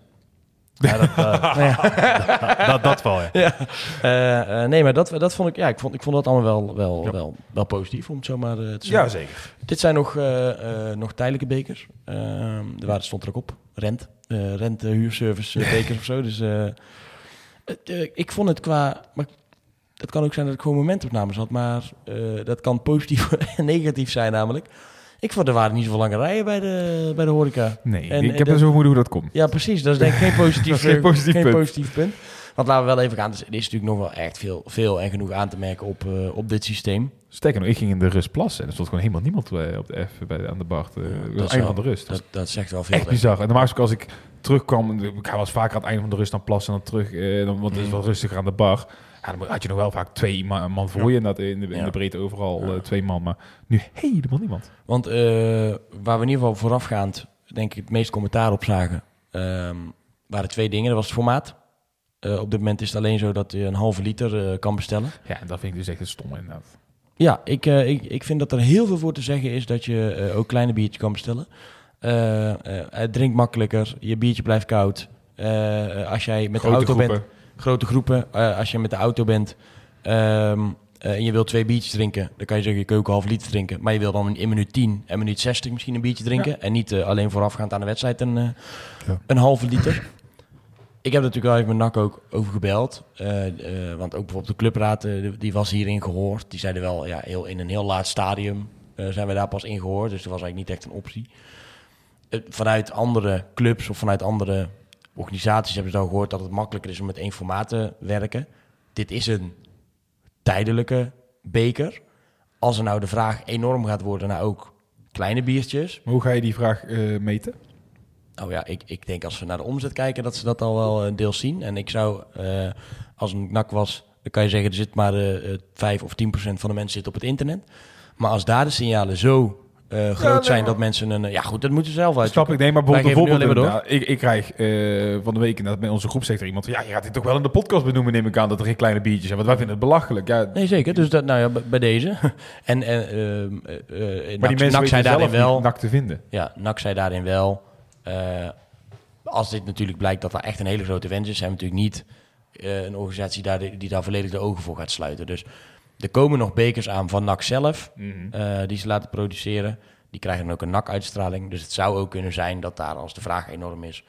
Ja, dat, eh, (laughs) dat, dat wel, ja. Ja. Eh, eh, nee, maar dat, dat vond ik, ja, ik vond, ik vond dat allemaal wel, wel, Ja. wel, wel positief, om het zo maar te zeggen. zeker. Dit zijn nog, nog tijdelijke bekers. Er waren, stond er ook op. Rent. rent, huurservice bekers of zo. Dus het, ik vond het qua... Maar het kan ook zijn dat ik gewoon momentopnames had. Maar dat kan positief (laughs) en negatief zijn namelijk. Ik vond er waren niet zoveel lange rijen bij de, bij de horeca. Nee, En- ik en heb er zo vermoeden hoe dat komt. Ja, precies. Dat is denk ik geen (laughs) positief, eh, positief geen punt. positief punt. Want laten we wel even gaan. Er is natuurlijk nog wel echt veel, veel en genoeg aan te merken op, eh, op dit systeem. Sterker nog, ik ging in de rust plassen en er stond gewoon helemaal niemand eh, op de F bij aan de bar. Uh, dat dat van de rust. Dat, dat zegt wel veel. Echt bizar. En normaal gesproken als ik terugkwam, ik eens vaker aan het einde van de rust dan plassen en dan terug, dan, want het is Mm. wel rustiger aan de bar. Ja, dan had je nog wel vaak twee ma- man voor je dat, in, de, in Ja. de breedte overal, eh, twee man. Maar nu helemaal niemand. Want eh, waar we in ieder geval voorafgaand, denk ik, het meest commentaar op zagen, ehm, waren twee dingen. Dat was het formaat. Eh, op dit moment is het alleen zo dat je een halve liter kan bestellen. Ja, en dat vind ik dus echt een stomme inderdaad. Ja, ik, ik, ik vind dat er heel veel voor te zeggen is dat je ook kleine biertjes kan bestellen. Het drinkt makkelijker, je biertje blijft koud. Als jij met Grote de auto groepen. bent, grote groepen, eh, als je met de auto bent ehm, eh, en je wilt twee biertjes drinken, dan kan je zeggen je een half liter drinken. Maar je wil dan in minuut 10 en minuut 60 misschien een biertje drinken. En niet eh, alleen voorafgaand aan de wedstrijd een, eh, Ja. een halve liter. Ik heb natuurlijk wel even met NAC ook over gebeld. eh, eh, want ook bijvoorbeeld de clubraad, die was hierin gehoord. Die zeiden wel, ja, heel, in een heel laat stadium eh, zijn we daar pas in gehoord. Dus dat was eigenlijk niet echt een optie. Vanuit andere clubs of vanuit andere organisaties hebben ze dan gehoord dat het makkelijker is om met één formaat te werken. Dit is een tijdelijke beker. Als er nou de vraag enorm gaat worden naar ook kleine biertjes. Maar hoe ga je die vraag eh, meten? Nou ja, ik, ik denk als we naar de omzet kijken, dat ze dat al wel een deel zien. En ik zou, eh, als een nak was, dan kan je zeggen, er zit maar eh, eh, 5 of 10 procent van de mensen zit op het internet. Maar als daar de signalen zo eh, groot nee, zijn dat mensen een... eh, Ja goed, dat moeten ze zelf uit. Snap ik, nee, maar bijvoorbeeld, nou, ik, ik krijg eh, van de week inderdaad bij onze groep zegt er iemand ja, je gaat dit toch wel in de podcast benoemen, neem ik aan, dat er geen kleine biertjes zijn, want wij vinden het belachelijk. Ja, Nee, zeker. Dus dat, nou ja, bij deze. (laughs) en en ehm, eh, eh, maar NAC- die mensen weten daarin wel... nak te vinden. Ja, NAC zei daarin wel. als dit natuurlijk blijkt dat er echt een hele grote wens is, zijn we natuurlijk niet een organisatie daar, die daar volledig de ogen voor gaat sluiten. Dus er komen nog bekers aan van NAC zelf, eh, die ze laten produceren. Die krijgen dan ook een NAC-uitstraling. Dus het zou ook kunnen zijn dat daar, als de vraag enorm is,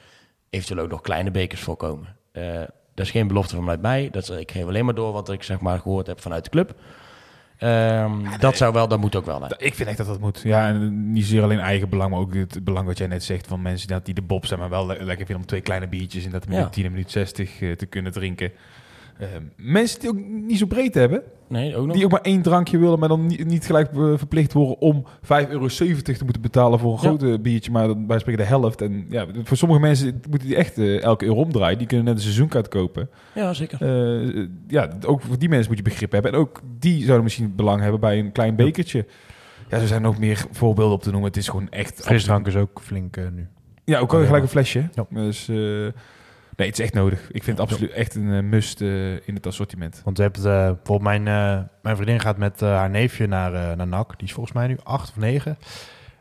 eventueel ook nog kleine bekers voorkomen. Eh dat is geen belofte vanuit mij. Dat, ik geef alleen maar door wat ik zeg maar gehoord heb vanuit de club. Ehm, dat zou wel, dat moet ook wel. Hè. Ik vind echt dat dat moet. Ja, en niet zozeer alleen eigen belang, maar ook het belang wat jij net zegt van mensen dat die de bob zijn, maar wel le- lekker vinden om twee kleine biertjes in dat minuut Ja. 10 en minuut 60 eh, te kunnen drinken. Eh, mensen die ook niet zo breed hebben, Nee, ook nog. die ook maar één drankje willen, maar dan niet, niet gelijk eh, verplicht worden om 5,70 euro te moeten betalen voor een Ja. grote biertje, maar dan bij spreken de helft. En ja, voor sommige mensen moeten die echt eh, elke euro omdraaien. Die kunnen net een seizoenkaart kopen. Ja, zeker. Eh, ja, ook voor die mensen moet je begrip hebben. En ook die zouden misschien belang hebben bij een klein bekertje. Ja, er zijn nog meer voorbeelden op te noemen. Het is gewoon echt... Frisdrank is ook flink nu. Ja, ook al gelijk een flesje. Ja. Dus eh, nee, het is echt nodig. Ik vind het absoluut echt een eh, must eh, in het assortiment. Want je hebt, eh, bijvoorbeeld mijn, eh, mijn vriendin gaat met haar neefje naar, eh, naar NAC. Die is volgens mij nu acht of negen.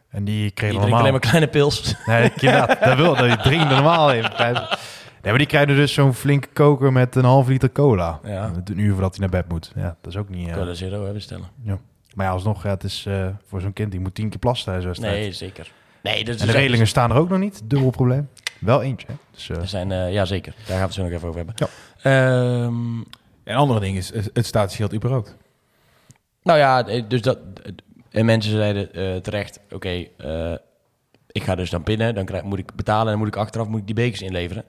En die kreeg Die normaal... alleen maar kleine pils. (laughs) Nee, inderdaad, (laughs) dat wil dat. Die drinken normaal even. Nee, maar die krijgen dus zo'n flinke koker met een half liter cola. Ja. Een uur voordat hij naar bed moet. Ja, dat is ook niet... Cola Zero hebben stellen. Maar ja, alsnog, ja, het is eh, voor zo'n kind, die moet tien keer plassen tijdens wedstrijd. Nee, zeker. Nee, dus En de regelingen staan er ook nog niet. Dubbel probleem. Wel eentje. Hè? Dus, eh, Er zijn, eh, ja, zeker. Daar gaan we het zo nog even over hebben. Ja. Ehm, En andere ding is het statiegeld überhaupt. nou ja, eh, dus dat... En mensen zeiden terecht, oké, eh, ik ga dus dan binnen, dan krijg, moet ik betalen en dan moet ik achteraf moet ik die bekers inleveren.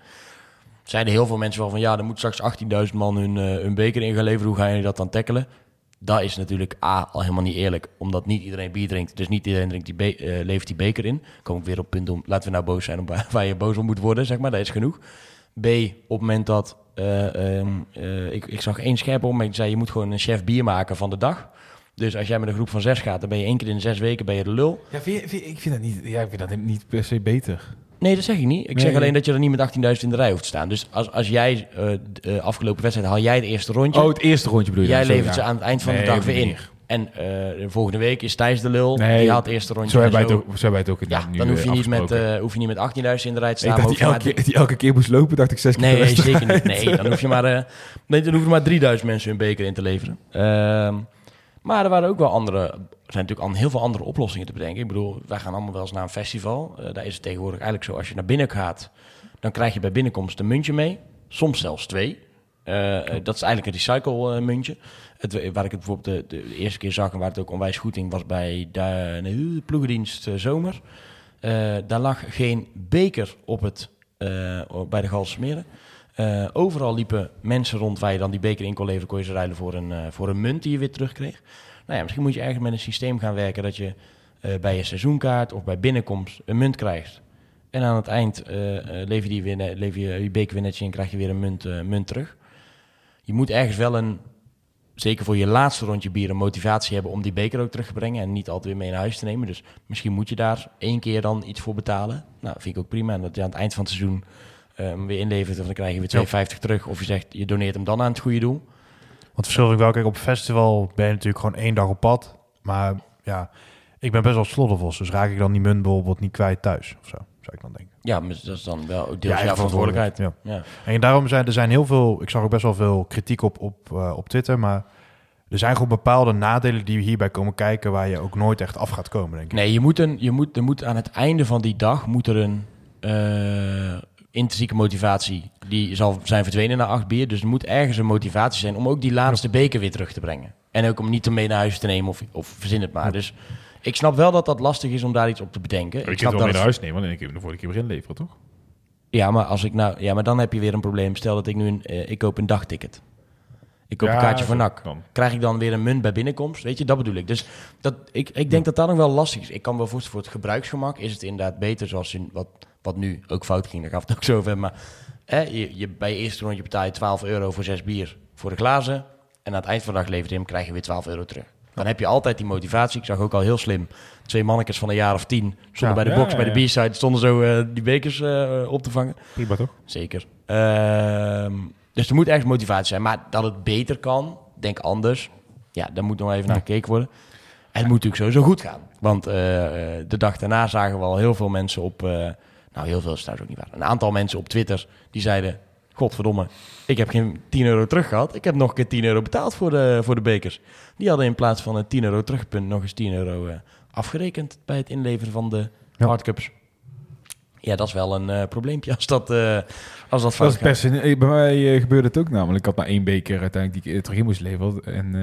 Zeiden heel veel mensen wel van, ja, dan moet straks 18.000 man hun, eh, hun beker in gaan leveren. Hoe gaan jullie dat dan tackelen? Dat is natuurlijk A, al helemaal niet eerlijk, omdat niet iedereen bier drinkt. Dus niet iedereen drinkt die be- levert die beker in. Kom ik weer op punt om, laten we nou boos zijn op (laughs) waar- je boos om moet worden, zeg maar. Dat is genoeg. B, op het moment dat, eh, ehm, eh, ik, ik zag één scherpe opmerking, die zei je moet gewoon een chef bier maken van de dag. Dus als jij met een groep van zes gaat, dan ben je één keer in de zes weken ben je de lul. Ja, ik vind dat niet, ja, ik vind dat niet per se beter. Nee, dat zeg ik niet. Ik Nee. zeg alleen dat je er niet met 18.000 in de rij hoeft te staan. Dus als, als jij eh, d- eh, afgelopen wedstrijd haal jij het eerste rondje. Oh, het eerste rondje bedoel je? jij levert ja. ze aan het eind van Nee, de dag weer in. En de volgende week is Thijs de lul. Nee, die haalt het eerste rondje. Zo hebben en wij het ook, zo hebben wij het ook Ja, dan hoef je, niet met, eh, hoef je niet met 18.000 in de rij te ik staan. dacht maar die je elke, keer, die elke keer moest lopen, dacht ik zes keer Nee, zeker niet. Nee, (laughs) dan hoef je maar, eh, nee, dan hoeven er maar 3000 mensen hun beker in te leveren. Ehm, maar er waren ook wel andere, er zijn natuurlijk al heel veel andere oplossingen te bedenken. Ik bedoel, wij gaan allemaal wel eens naar een festival. Eh, daar is het tegenwoordig eigenlijk zo, als je naar binnen gaat, dan krijg je bij binnenkomst een muntje mee. Soms zelfs twee. Eh, eh, dat is eigenlijk een recycle muntje. Het, waar ik het bijvoorbeeld de, de, eerste keer zag en waar het ook onwijs goed ging, was bij de, ploegendienst Zomer. Daar lag geen beker op het, bij de Galsmeren. Eh overal liepen mensen rond waar je dan die beker in kon leveren, kon je ze ruilen voor een, voor een munt die je weer terugkreeg. Nou ja, misschien moet je eigenlijk met een systeem gaan werken dat je eh, bij je seizoenkaart of bij binnenkomst een munt krijgt. En aan het eind eh, lever, je die weer, lever je beker weer netjes in en krijg je weer een munt, munt terug. Je moet ergens wel een, zeker voor je laatste rondje bier, een motivatie hebben om die beker ook terug te brengen en niet altijd weer mee naar huis te nemen. Dus misschien moet je daar één keer dan iets voor betalen. Nou, vind ik ook prima. En dat je aan het eind van het seizoen hem weer inlevert of dan krijg je weer 2,50 terug. Of je zegt, je doneert hem dan aan het goede doel. Want verschil ik wel, kijk, op festival ben je natuurlijk gewoon één dag op pad. Maar ja, ik ben best wel sloddervos, dus raak ik dan die munt bijvoorbeeld niet kwijt thuis of zo, zou ik dan denken. Ja, maar dat is dan wel ook deels Ja, jouw verantwoordelijkheid. Ja. Ja. En daarom zijn er zijn heel veel, ik zag ook best wel veel kritiek op, op, eh, op Twitter, maar er zijn gewoon bepaalde nadelen die hierbij komen kijken waar je ook nooit echt af gaat komen, denk ik. Nee, je moet een, je moet, er moet aan het einde van die dag moet er een eh, intrinsieke motivatie. Die zal zijn verdwenen na acht bier. Dus er moet ergens een motivatie zijn om ook die laatste beker weer terug te brengen. En ook om niet mee naar huis te nemen of, of verzin het maar. Dus ik snap wel dat dat lastig is om daar iets op te bedenken. Ik ik kan snap het wel dat mee naar huis nemen, want dan je hem de vorige keer weer inleveren, toch? ja, maar als ik nou, ja, maar dan heb je weer een probleem. Stel dat ik nu een, eh, ik koop een dagticket. Ik koop Ja, een kaartje voor NAC. kan. Krijg ik dan weer een munt bij binnenkomst? Weet je, dat bedoel ik. Dus dat, ik, ik denk dat dat nog wel lastig is. Ik kan wel voorstellen, voor het gebruiksgemak is het inderdaad beter zoals in wat, wat nu ook fout ging. Daar gaf het ook zo over. Maar hè, je, je, bij je eerste rondje betaal je 12 euro voor zes bier voor de glazen. En aan het eind van de dag levert je hem, krijg je weer 12 euro terug. Dan heb je altijd die motivatie. Ik zag ook al heel slim. Twee mannetjes van een jaar of tien stonden bij de Ja, box, ja, bij de. B-side. Stonden zo eh, die bekers eh, op te vangen. Prima, toch? Zeker. Ehm, dus er moet ergens motivatie zijn. Maar dat het beter kan, denk anders. Ja, daar moet nog even naar gekeken worden. En het moet natuurlijk sowieso goed gaan. Want eh, de dag daarna zagen we al heel veel mensen op... eh, nou, heel veel is trouwens ook niet waar. Een aantal mensen op Twitter die zeiden... Godverdomme, ik heb geen 10 euro terug gehad. Ik heb nog een keer 10 euro betaald voor de, voor de bekers. Die hadden in plaats van een 10 euro terugpunt nog eens 10 euro eh, afgerekend... bij het inleveren van de Ja. hardcups. Ja, dat is wel een eh, probleempje als dat, eh als dat Dat fout is een- eh, bij mij gebeurde het ook namelijk. Ik had maar één beker uiteindelijk die ik terug in moest leveren. En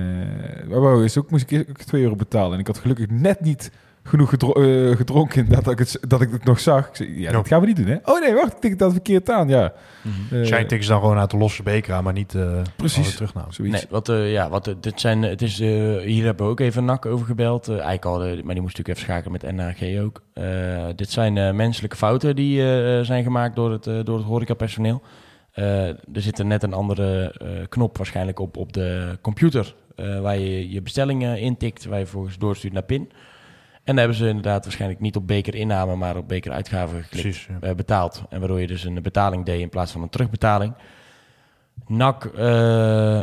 uh, is ook, moest ik ook 2 euro betalen. En ik had gelukkig net niet genoeg gedro eh, gedronken (laughs) dat ik, het, dat ik het nog zag. Ik zei, ja, dat gaan we niet doen, hè? Oh nee, wacht, ik tik dat verkeerd aan. Ja, Shine tikken ze dan gewoon uit de losse beker aan, maar niet eh Precies. alle terugnamen. zoiets. Nee, wat, eh, ja, wat, eh, dit zijn, het is, eh, hier hebben we ook even NAC over gebeld. Eigenlijk al, maar die moest natuurlijk even schakelen met NAG ook. Eh, dit zijn eh, menselijke fouten die eh, zijn gemaakt door het, eh, door het horecapersoneel. Eh, er zit er net een andere eh, knop waarschijnlijk op, op de computer... eh, waar je je bestellingen intikt, waar je vervolgens doorstuurt naar PIN. En daar hebben ze inderdaad waarschijnlijk niet op bekerinname, maar op bekeruitgave geklikt. Precies. ja. betaald. En waardoor je dus een betaling deed in plaats van een terugbetaling. NAC eh,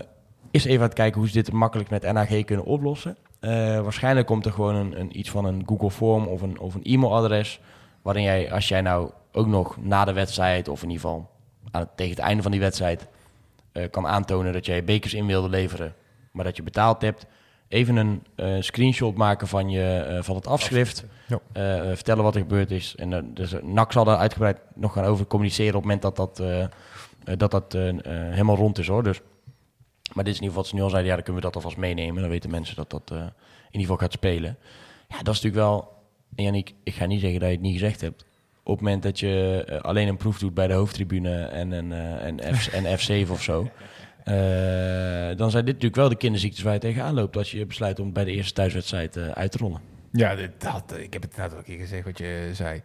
is even aan het kijken hoe ze dit makkelijk met NAG kunnen oplossen. Eh, waarschijnlijk komt er gewoon een, een, iets van een Google Form of een, of een e-mailadres. Waarin jij, als jij nou ook nog na de wedstrijd, of in ieder geval aan het, tegen het einde van die wedstrijd, eh, kan aantonen dat jij bekers in wilde leveren, maar dat je betaald hebt. Even een eh, screenshot maken van, je, eh, van het afschrift. Ja. Eh, vertellen wat er gebeurd is. En dus NAC zal daar uitgebreid nog gaan over communiceren op het moment dat dat, dat, dat helemaal rond is hoor. Dus, maar dit is in ieder geval wat ze nu al zeiden, ja, dan kunnen we dat alvast meenemen. Dan weten mensen dat dat in ieder geval gaat spelen. Ja, dat is natuurlijk wel... En Yannick, ik ga niet zeggen dat je het niet gezegd hebt. Op het moment dat je alleen een proef doet bij de hoofdtribune en een eh, en F, en F7 of zo... eh, dan zijn dit natuurlijk wel de kinderziektes waar je tegenaan loopt... als je besluit om bij de eerste thuiswedstrijd eh, uit te rollen. Ja, dit had, ik heb het net ook een keer gezegd wat je zei.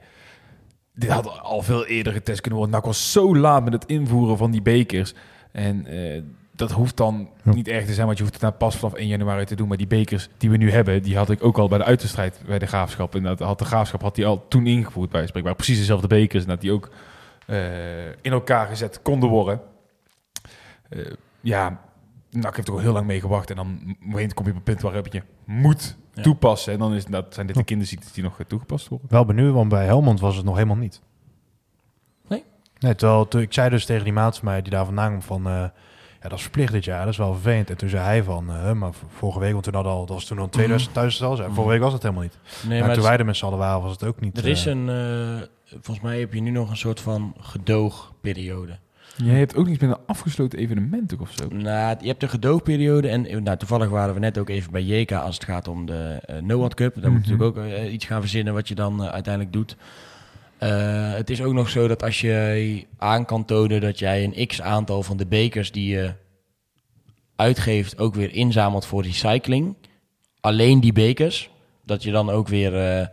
Dit had al veel eerder getest kunnen worden. NAC was zo laat met het invoeren van die bekers. En eh, dat hoeft dan Ja. niet erg te zijn, want je hoeft het nou pas vanaf 1 januari te doen. Maar die bekers die we nu hebben, die had ik ook al bij de uitwedstrijd bij de Graafschap. En dat had de Graafschap had die al toen ingevoerd bij spreekbaar. Precies dezelfde bekers en dat die ook eh, in elkaar gezet konden worden. Eh, ja, nou, ik heb er al heel lang mee gewacht. En dan moment kom je op een punt waarop je moet Ja. toepassen. En dan is, dat zijn dit de kinderziektes die nog eh, toegepast worden. Wel benieuwd, want bij Helmond was het nog helemaal niet. Nee? Nee, terwijl toen, ik zei dus tegen die maat van mij die daar vandaan kwam van... eh, ja, dat is verplicht dit jaar, dat is wel vervelend. En toen zei hij van, maar vorige week, want toen hadden al, dat was toen al een tweede wedstrijd thuis al. Zei, vorige week was het helemaal niet. Nee, maar maar toen het- wij er met z'n allen waren, was het ook niet. er is een... volgens mij heb je nu nog een soort van gedoogperiode. Jij hebt ook niets met een afgesloten evenement of zo. Nou, je hebt een gedoogperiode en nou, toevallig waren we net ook even bij JK als het gaat om de NOAD Cup. Daar moet je Mhm. natuurlijk ook eh, iets gaan verzinnen wat je dan eh, uiteindelijk doet. Het is ook nog zo dat als je aan kan tonen dat jij een x aantal van de bekers die je uitgeeft ook weer inzamelt voor recycling. Alleen die bekers, dat je dan ook weer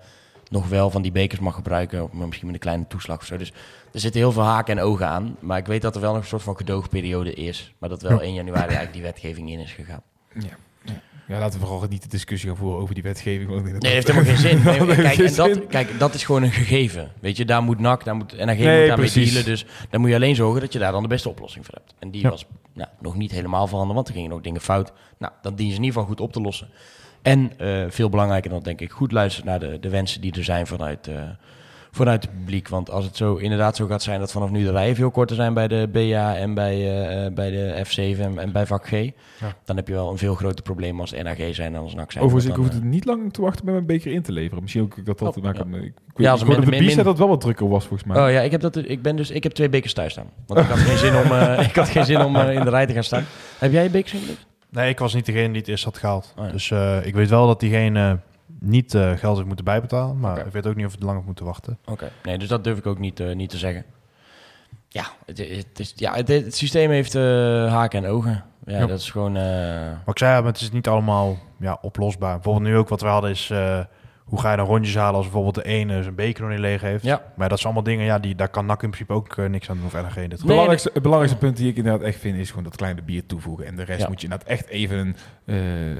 nog wel van die bekers mag gebruiken, of misschien met een kleine toeslag of zo. Dus er zitten heel veel haken en ogen aan. Maar ik weet dat er wel nog een soort van gedoogperiode is. Maar dat wel Ja. 1 januari eigenlijk die wetgeving in is gegaan. Ja. Ja, laten we vooral niet de discussie gaan voeren over die wetgeving. want Nee, dat dat- heeft helemaal geen zin. (laughs) Nee, Dat kijk, en dat, kijk, dat is gewoon een gegeven. Weet je, daar moet NAC, daar moet NAG Nee, moet daarmee dealen. Dus dan moet je alleen zorgen dat je daar dan de beste oplossing voor hebt. En die Ja. was nou, nog niet helemaal veranderd, want er gingen nog dingen fout. Nou, dan dienen ze in ieder geval goed op te lossen. En eh, veel belangrijker dan denk ik, goed luisteren naar de, de wensen die er zijn vanuit, eh, vanuit het publiek. Want als het zo inderdaad zo gaat zijn dat vanaf nu de rijen veel korter zijn bij de BA en bij, eh, eh, bij de F7 en, en bij vak G, dan heb je wel een veel groter probleem als NAG zijn dan als NAC zijn. Overigens, ik Want hoef dan, het niet lang te wachten met mijn beker in te leveren. Misschien ook dat dat Oh, te maken ja. Ik, Ja, als ik de min- min- dat wel wat drukker was, volgens mij. Oh ja, ik heb, dat, ik, ben dus, ik heb twee bekers thuis staan. Want ik had geen zin om, eh, (laughs) ik had geen zin om eh, in de rij te gaan staan. Heb jij bekers ingeleverd? Nee, ik was niet degene die het eerst had gehaald. Oh ja. Dus eh, ik weet wel dat diegene niet eh, geld heeft moeten bijbetalen. Maar ik weet ook niet of het lang heeft moeten wachten. Oké. Nee, dus dat durf ik ook niet, eh, niet te zeggen. Ja, het, het, is, ja het, het systeem heeft eh, haken en ogen. Ja, dat is gewoon... Maar ik zei, maar het is niet allemaal ja, oplosbaar. Bijvoorbeeld nu ook wat we hadden is... hoe ga je dan rondjes halen als bijvoorbeeld de ene zijn beker nog niet leeg heeft? Ja. Maar dat zijn allemaal dingen, ja, die, daar kan NAC in principe ook eh, niks aan doen of dit Het belangrijkste, het belangrijkste punt die ik inderdaad echt vind is gewoon dat kleine bier toevoegen. En de rest Ja. moet je inderdaad echt even een eh,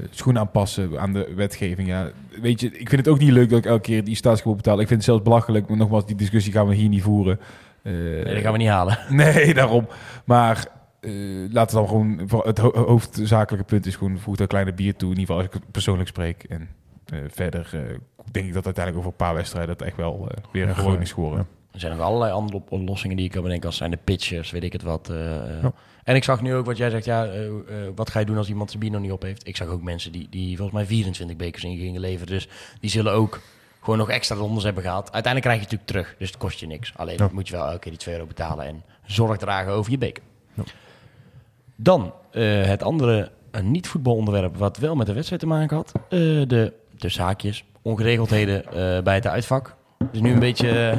schoen aanpassen aan de wetgeving. Ja, weet je, ik vind het ook niet leuk dat ik elke keer die staatsgebouw betaal. Ik vind het zelfs belachelijk, maar nogmaals, die discussie gaan we hier niet voeren. Eh, nee, dat gaan we niet halen. (laughs) Nee, daarom. Maar eh, laten we dan gewoon... voor Het ho- hoofdzakelijke punt is gewoon... voeg dat kleine bier toe. In ieder geval als ik het persoonlijk spreek. En eh, verder eh, denk ik dat uiteindelijk over een paar wedstrijden... dat echt wel eh, weer een gewoon is geworden. Er zijn nog allerlei andere op- oplossingen die ik kan bedenken. Als zijn de pitchers, weet ik het wat. eh, eh. Ja. En ik zag nu ook wat jij zegt. Ja, wat ga je doen als iemand zijn bier nog niet op heeft? Ik zag ook mensen die, die volgens mij 24 bekers in gingen leveren. Dus die zullen ook gewoon nog extra rondes hebben gehad. Uiteindelijk krijg je het natuurlijk terug. Dus het kost je niks. Alleen Ja. moet je wel elke keer die 2 euro betalen. En zorg dragen over je beker. Ja. Dan het andere een niet-voetbalonderwerp... wat wel met de wedstrijd te maken had. De, de zaakjes, ongeregeldheden eh, bij het uitvak. Dus nu een beetje... eh,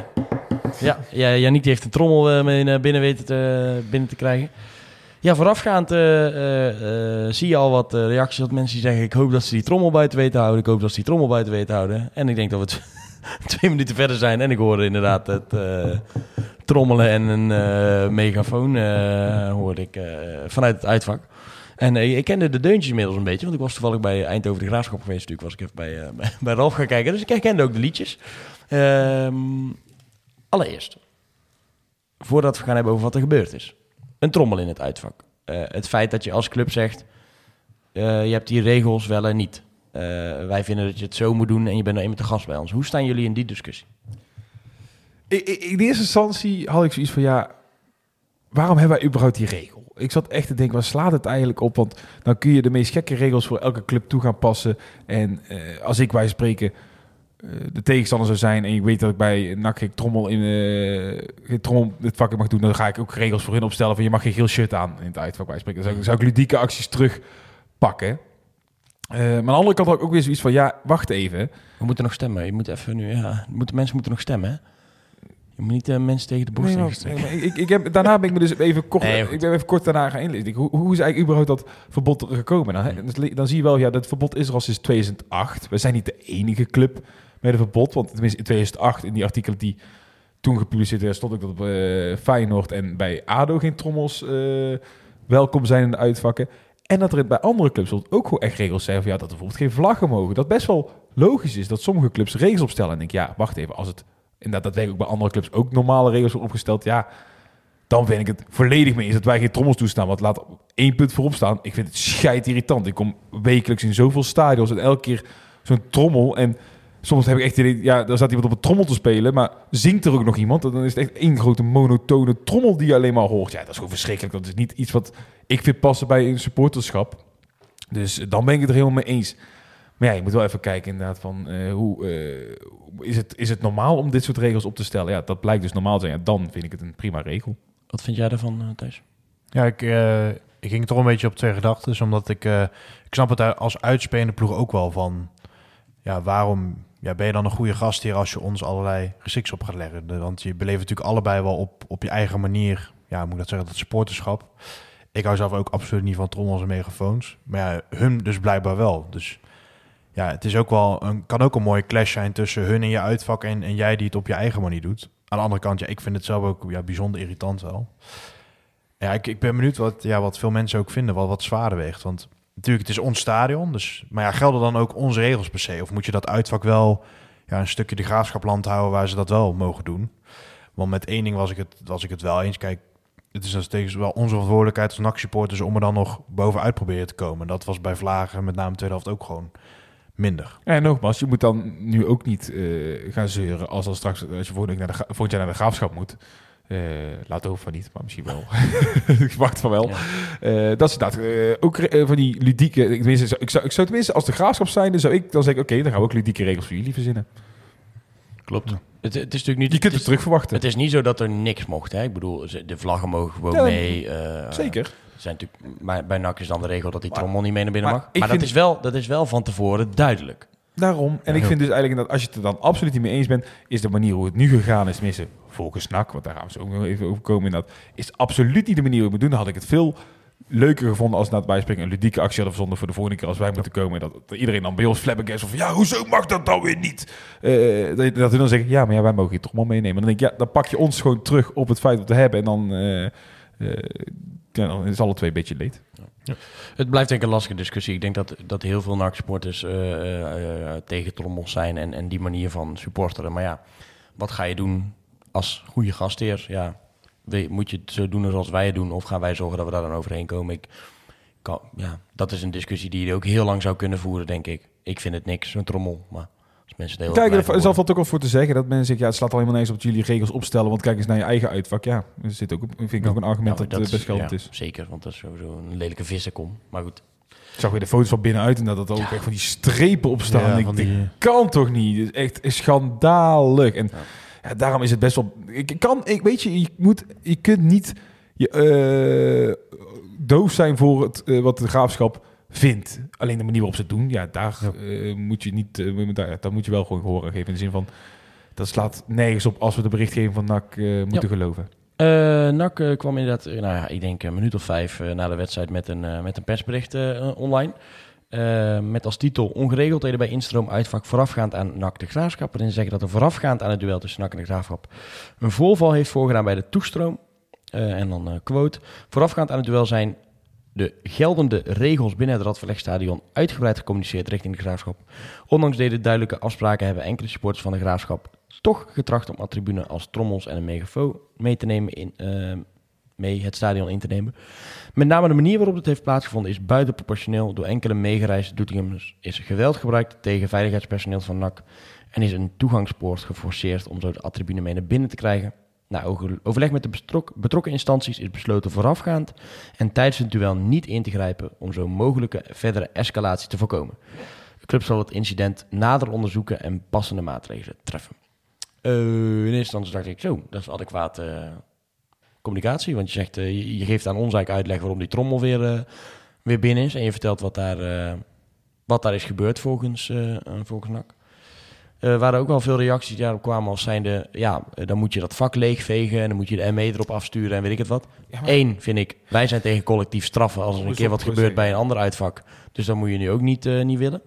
ja, ja, heeft een trommel eh, mee binnen te, binnen te krijgen. Ja, voorafgaand zie je al wat reacties dat mensen zeggen... ik hoop dat ze die trommel buiten weten houden. Ik hoop dat ze die trommel buiten weten houden. En ik denk dat we (laughs) twee minuten verder zijn. En ik hoorde inderdaad het trommelen en een megafoon hoorde ik vanuit het uitvak. En eh, ik kende de deuntjes inmiddels een beetje. Want ik was toevallig bij Eindhoven de Graafschap geweest. Natuurlijk was ik even bij, eh, (laughs) bij, Ralf gaan kijken. Dus ik herkende ook de liedjes. Ehm, allereerst, voordat we gaan hebben over wat er gebeurd is. Een trommel in het uitvak. Eh, het feit dat je als club zegt, je hebt die regels wel en niet. Wij vinden dat je het zo moet doen en je bent er eenmaal te gast bij ons. Hoe staan jullie in die discussie? I- i- In eerste instantie had ik zoiets van... ja, waarom hebben wij überhaupt die regel? Ik zat echt te denken, waar slaat het eigenlijk op? Want dan kun je de meest gekke regels voor elke club toe gaan passen. En eh, als ik wij spreken eh, de tegenstander zou zijn... en ik weet dat ik bij NAC geen trommel in eh, geen trommel het vak mag doen... dan ga ik ook regels voor hun opstellen van... je mag geen geel shirt aan in het uitvak bij spreken. Dan zou, ik- ik ludieke acties terugpakken. Eh maar aan de andere kant had ik ook weer zoiets van... ja, wacht even... We moeten nog stemmen. Je moet even nu, ja, moeten, mensen moeten nog stemmen, hè? Je moet niet eh, mensen tegen de borst Nee, nee, maar ik, ik heb, daarna ben ik me dus even kort, Nee, ik ben even kort daarna gaan inlezen. Ik, Hoe, hoe is eigenlijk überhaupt dat verbod er gekomen? Nou, hè, dus le- dan zie je wel, ja, dat verbod is er al sinds 2008. We zijn niet de enige club met een verbod, want tenminste in 2008 in die artikelen die toen gepubliceerd werden, stond ook dat op eh, Feyenoord en bij ADO geen trommels eh, welkom zijn in de uitvakken. En dat er bij andere clubs ook gewoon echt regels zijn van ja, dat er bijvoorbeeld geen vlaggen mogen. Dat best wel logisch is dat sommige clubs regels opstellen. En ik denk, ja, wacht even, als het inderdaad daadwerkelijk bij andere clubs ook normale regels opgesteld, ja, dan vind ik het volledig mee eens dat wij geen trommels toestaan. Want laat één punt voorop staan. Ik vind het scheid irritant. Ik kom wekelijks in zoveel stadions en elke keer zo'n trommel en soms heb ik echt idee, ja, daar staat iemand op een trommel te spelen, maar zingt er ook nog iemand? Dan is het echt één grote monotone trommel die je alleen maar hoort. Ja, dat is gewoon verschrikkelijk. Dat is niet iets wat ik vind passen bij een supporterschap. Dus dan ben ik het er helemaal mee eens. Maar ja, je moet wel even kijken inderdaad van eh, hoe eh, is, het, is het normaal om dit soort regels op te stellen? Ja, dat blijkt dus normaal te zijn. Ja, dan vind ik het een prima regel. Wat vind jij daarvan, eh, Thijs? Ja, ik, eh, ik ging toch een beetje op twee gedachten. Omdat ik, eh, ik snap het daar als uitspelende ploeg ook wel van. Ja, waarom ja, ben je dan een goede gastheer als je ons allerlei restricties op gaat leggen? De- Want je beleeft natuurlijk allebei wel op, op je eigen manier. Ja, moet ik dat zeggen? Dat supporterschap. Ik hou zelf ook absoluut niet van trommels en megafoons. Maar ja, hun dus blijkbaar wel. Dus ja, het is ook wel een, kan ook een mooie clash zijn tussen hun en je uitvak en, en jij die het op je eigen manier doet. Aan de andere kant, ja, ik vind het zelf ook ja, bijzonder irritant wel. Ja, ik, ik ben benieuwd wat, ja, wat veel mensen ook vinden, wat, wat zwaarder weegt. Want natuurlijk, het is ons stadion. Dus, maar ja, gelden dan ook onze regels per se? Of moet je dat uitvak wel ja, een stukje de graafschapland houden waar ze dat wel mogen doen? Want met één ding was ik het, was ik het wel eens. Kijk, het is nog steeds wel onze verantwoordelijkheid als NAC-supporters om er dan nog bovenuit proberen te komen. Dat was bij Vlagen, met name de tweede helft, ook gewoon minder. En nogmaals, je moet dan nu ook niet eh, gaan zeuren als al straks, als je volgend jaar naar de, volgend jaar naar de graafschap moet. Eh laat hopen van niet, maar misschien wel. (laughs) ik wacht van wel. Ja. Eh, dat is inderdaad eh, ook van die ludieke. Ik, tenminste, zou- ik, zou, ik zou tenminste als de graafschap zijn, dan zou ik dan zeggen: oké, dan gaan we ook ludieke regels voor jullie verzinnen. Klopt. Het, het is natuurlijk niet... Je kunt het terug verwachten. het is niet zo dat er niks mocht. Hè? Ik bedoel, ze- de vlaggen mogen gewoon Ja, mee. eh, Zeker. Zijn natuurlijk, bij, bij NAC is dan de regel dat die Maar- trommel niet mee naar binnen maar mag. Maar vind- dat, is wel, dat is wel van tevoren duidelijk. Daarom. En ik vind dus eigenlijk dat als je het er dan absoluut niet mee eens bent, is de manier hoe het nu gegaan is, tenminste volgens NAC, want daar gaan we zo ook nog even over komen inderdaad, is absoluut niet de manier hoe we het moeten doen. Dan had ik het veel leuker gevonden als na het bijspringen een ludieke actie hadden verzonden voor de volgende keer als wij moeten komen. En dat, dat iedereen dan bij ons flabbergast van ja, hoezo mag dat dan weer niet? Eh, dat, dat we dan zeggen, ja, maar ja, wij mogen het toch wel meenemen. Dan denk ik, ja, dan pak je ons gewoon terug op het feit wat we hebben en dan, eh, eh, ja, dan is alle twee een beetje leed. Het blijft denk ik een lastige discussie. Ik denk dat, dat heel veel NAC-supporters eh, eh, eh, tegen trommels zijn en, en die manier van supporteren. Maar ja, wat ga je doen als goede gastheer? Ja, moet je het zo doen zoals wij het doen? Of gaan wij zorgen dat we daar dan overheen komen? Ik kan, ja, dat is een discussie die je ook heel lang zou kunnen voeren, denk ik. Ik vind het niks, een trommel. Maar als mensen heel Kijk, er horen- valt ook al voor te zeggen dat mensen zeggen, ja, het slaat al helemaal nergens op dat jullie regels opstellen, want kijk eens naar je eigen uitvak. Ja, er zit ook, op- vind ik ook een argument Ja, dat, maar het best ja, is. Zeker, want dat is sowieso een lelijke vissenkom. Maar goed, Ik zag weer de foto's van binnenuit en dat er ook Ja. echt van die strepen op staan. Ik die- kan toch niet? Het is echt schandalig. En Ja. ja, daarom is het best wel... Ik kan, ik weet je, je, moet, je kunt niet je, eh, doof zijn voor het, eh, wat de graafschap vindt. Alleen de manier waarop ze het doen, ja, daar eh, moet je niet... moet- daar, daar moet je wel gewoon aan geven. In de zin van, dat slaat nergens op als we de berichtgeving van NAC eh, moeten geloven. NAC kwam inderdaad, nou ja, ik denk een minuut of vijf na de wedstrijd met een, met een persbericht online. Met als titel ongeregeldheden bij instroom uitvak voorafgaand aan NAC de Graafschap. Waarin ze zeggen dat er voorafgaand aan het duel tussen NAC en de Graafschap een voorval heeft voorgedaan bij de toestroom. En dan quote. Voorafgaand aan het duel zijn de geldende regels binnen het Radverlegstadion uitgebreid gecommuniceerd richting de Graafschap. Ondanks deze duidelijke afspraken hebben enkele supporters van de Graafschap toch getracht om attributen als trommels en een megafoon mee te nemen in, eh, mee het stadion in te nemen. Met name de manier waarop het heeft plaatsgevonden is buitenproportioneel. Door enkele meegereisde Doetinchemmers is geweld gebruikt tegen veiligheidspersoneel van NAC en is een toegangspoort geforceerd om zo de attributen mee naar binnen te krijgen. Na over- overleg met de betrokken instanties is besloten voorafgaand en tijdens het duel niet in te grijpen om zo mogelijke verdere escalatie te voorkomen. De club zal het incident nader onderzoeken en passende maatregelen treffen. Eh, in eerste instantie dacht ik, zo, dat is adequate eh, communicatie. Want je zegt, eh, je, geeft aan ons eigenlijk uitleg waarom die trommel weer, weer binnen is. En je vertelt wat daar, wat daar is gebeurd volgens, volgens NAC. Er waren ook wel veel reacties die daarop kwamen als zijnde... ja, eh, dan moet je dat vak leegvegen en dan moet je de ME erop afsturen en weet ik het wat. Ja, maar- Eén, vind ik, wij zijn tegen collectief straffen als er een keer wat gebeurt bij een ander uitvak. Dus dat moet je nu ook niet, eh, niet willen.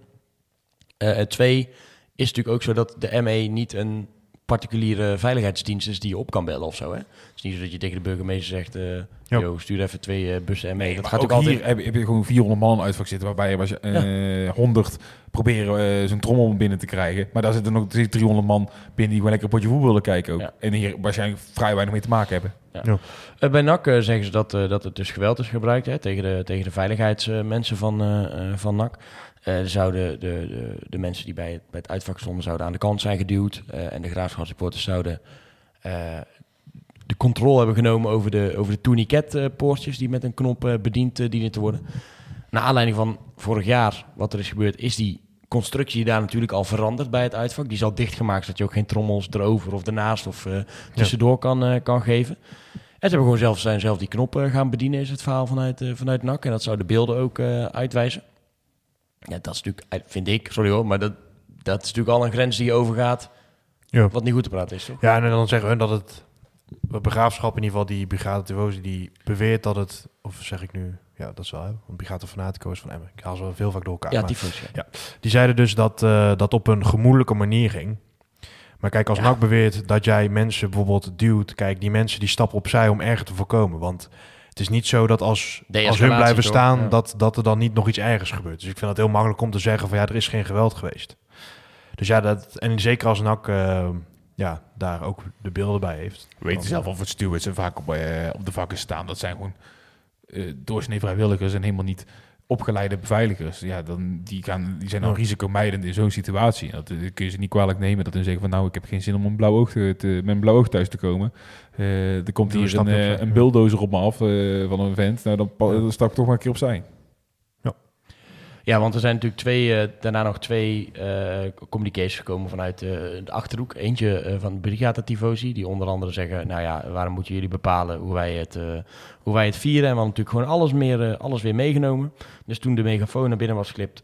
Twee, is natuurlijk ook zo dat de ME niet een particuliere veiligheidsdiensten die je op kan bellen of zo. Hè? Het is niet zo dat je tegen de burgemeester zegt, eh yo, stuur even twee eh, bussen en mee. dat gaat ook ook altijd... hier heb, je- heb je gewoon 400 man uitvak zitten, waarbij je was, eh 100 proberen eh, zo'n trommel binnen te krijgen. Maar daar zitten nog 300 man binnen die gewoon lekker een potje voetbal willen kijken ook. Ja. En hier waarschijnlijk vrij weinig mee te maken hebben. Eh, bij NAC zeggen ze dat, eh, dat het dus geweld is gebruikt hè, tegen, de, tegen de veiligheidsmensen van, van NAC. Er zouden de, de, de mensen die bij het, bij het uitvak stonden zouden aan de kant zijn geduwd. eh, en de graafschapsupporters zouden eh, de controle hebben genomen over de, over de tourniquetpoortjes die met een knop bediend dienen te worden. Naar aanleiding van vorig jaar, wat er is gebeurd, is die constructie daar natuurlijk al veranderd bij het uitvak. Die is al dichtgemaakt, zodat je ook geen trommels erover of ernaast of tussendoor kan, kan geven. En ze hebben gewoon zelf, zijn zelf die knoppen gaan bedienen, is het verhaal vanuit, vanuit NAC. En dat zou de beelden ook uitwijzen. Ja, dat is natuurlijk, eh, vind ik, sorry hoor, maar dat, dat is natuurlijk al een grens die je overgaat. Ja. Wat niet goed te praten is, toch? Ja, en dan zeggen hun dat het begraafschap, in ieder geval die Brigade Tivosi, die beweert dat het, of zeg ik nu, ja, dat is wel, hè, want Brigade Fanatico is van Emmen. Ik haal ze wel veel vaak door elkaar. Ja, maar tyfus. Ja. die zeiden dus dat eh, dat op een gemoedelijke manier ging. Maar kijk, als Ja. NAC beweert dat jij mensen bijvoorbeeld duwt, kijk, die mensen die stappen opzij om erger te voorkomen. Want het is niet zo dat als, als hun blijven toch? staan, Ja. dat, dat er dan niet nog iets ergers gebeurt. Dus ik vind het heel makkelijk om te zeggen van ja, er is geen geweld geweest. Dus ja, dat, en zeker als NAC eh, ja, daar ook de beelden bij heeft. We weten zelf of het stewards er vaak op, eh, op de vakken staan. Dat zijn gewoon eh doorsnee vrijwilligers en helemaal niet opgeleide beveiligers. Ja, dan, die, gaan, die zijn dan risicomijdend in zo'n situatie. Dat eh, kun je ze niet kwalijk nemen. Dat hun zeggen van nou, ik heb geen zin om een blauw oog te, te- met een blauw oog thuis te komen. Eh, er komt hier een, eh, een bulldozer op me af van een vent. Nou, dan, dan stap ik toch maar een keer opzij. Ja, want er zijn natuurlijk twee, eh, daarna nog twee eh communicaties gekomen vanuit eh, de Achterhoek. Eentje van Brigata Tifosi, die onder andere zeggen... nou ja, waarom moeten jullie bepalen hoe wij het, hoe wij het vieren? En we hadden natuurlijk gewoon alles, meer, alles weer meegenomen. Dus toen de megafoon naar binnen was geklipt,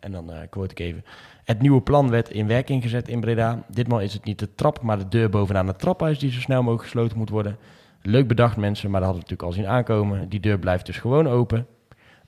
en dan quote ik even... Het nieuwe plan werd in werking gezet in Breda. Ditmaal is het niet de trap, maar de deur bovenaan het traphuis... die zo snel mogelijk gesloten moet worden. Leuk bedacht mensen, maar dat hadden we natuurlijk al zien aankomen. Die deur blijft dus gewoon open.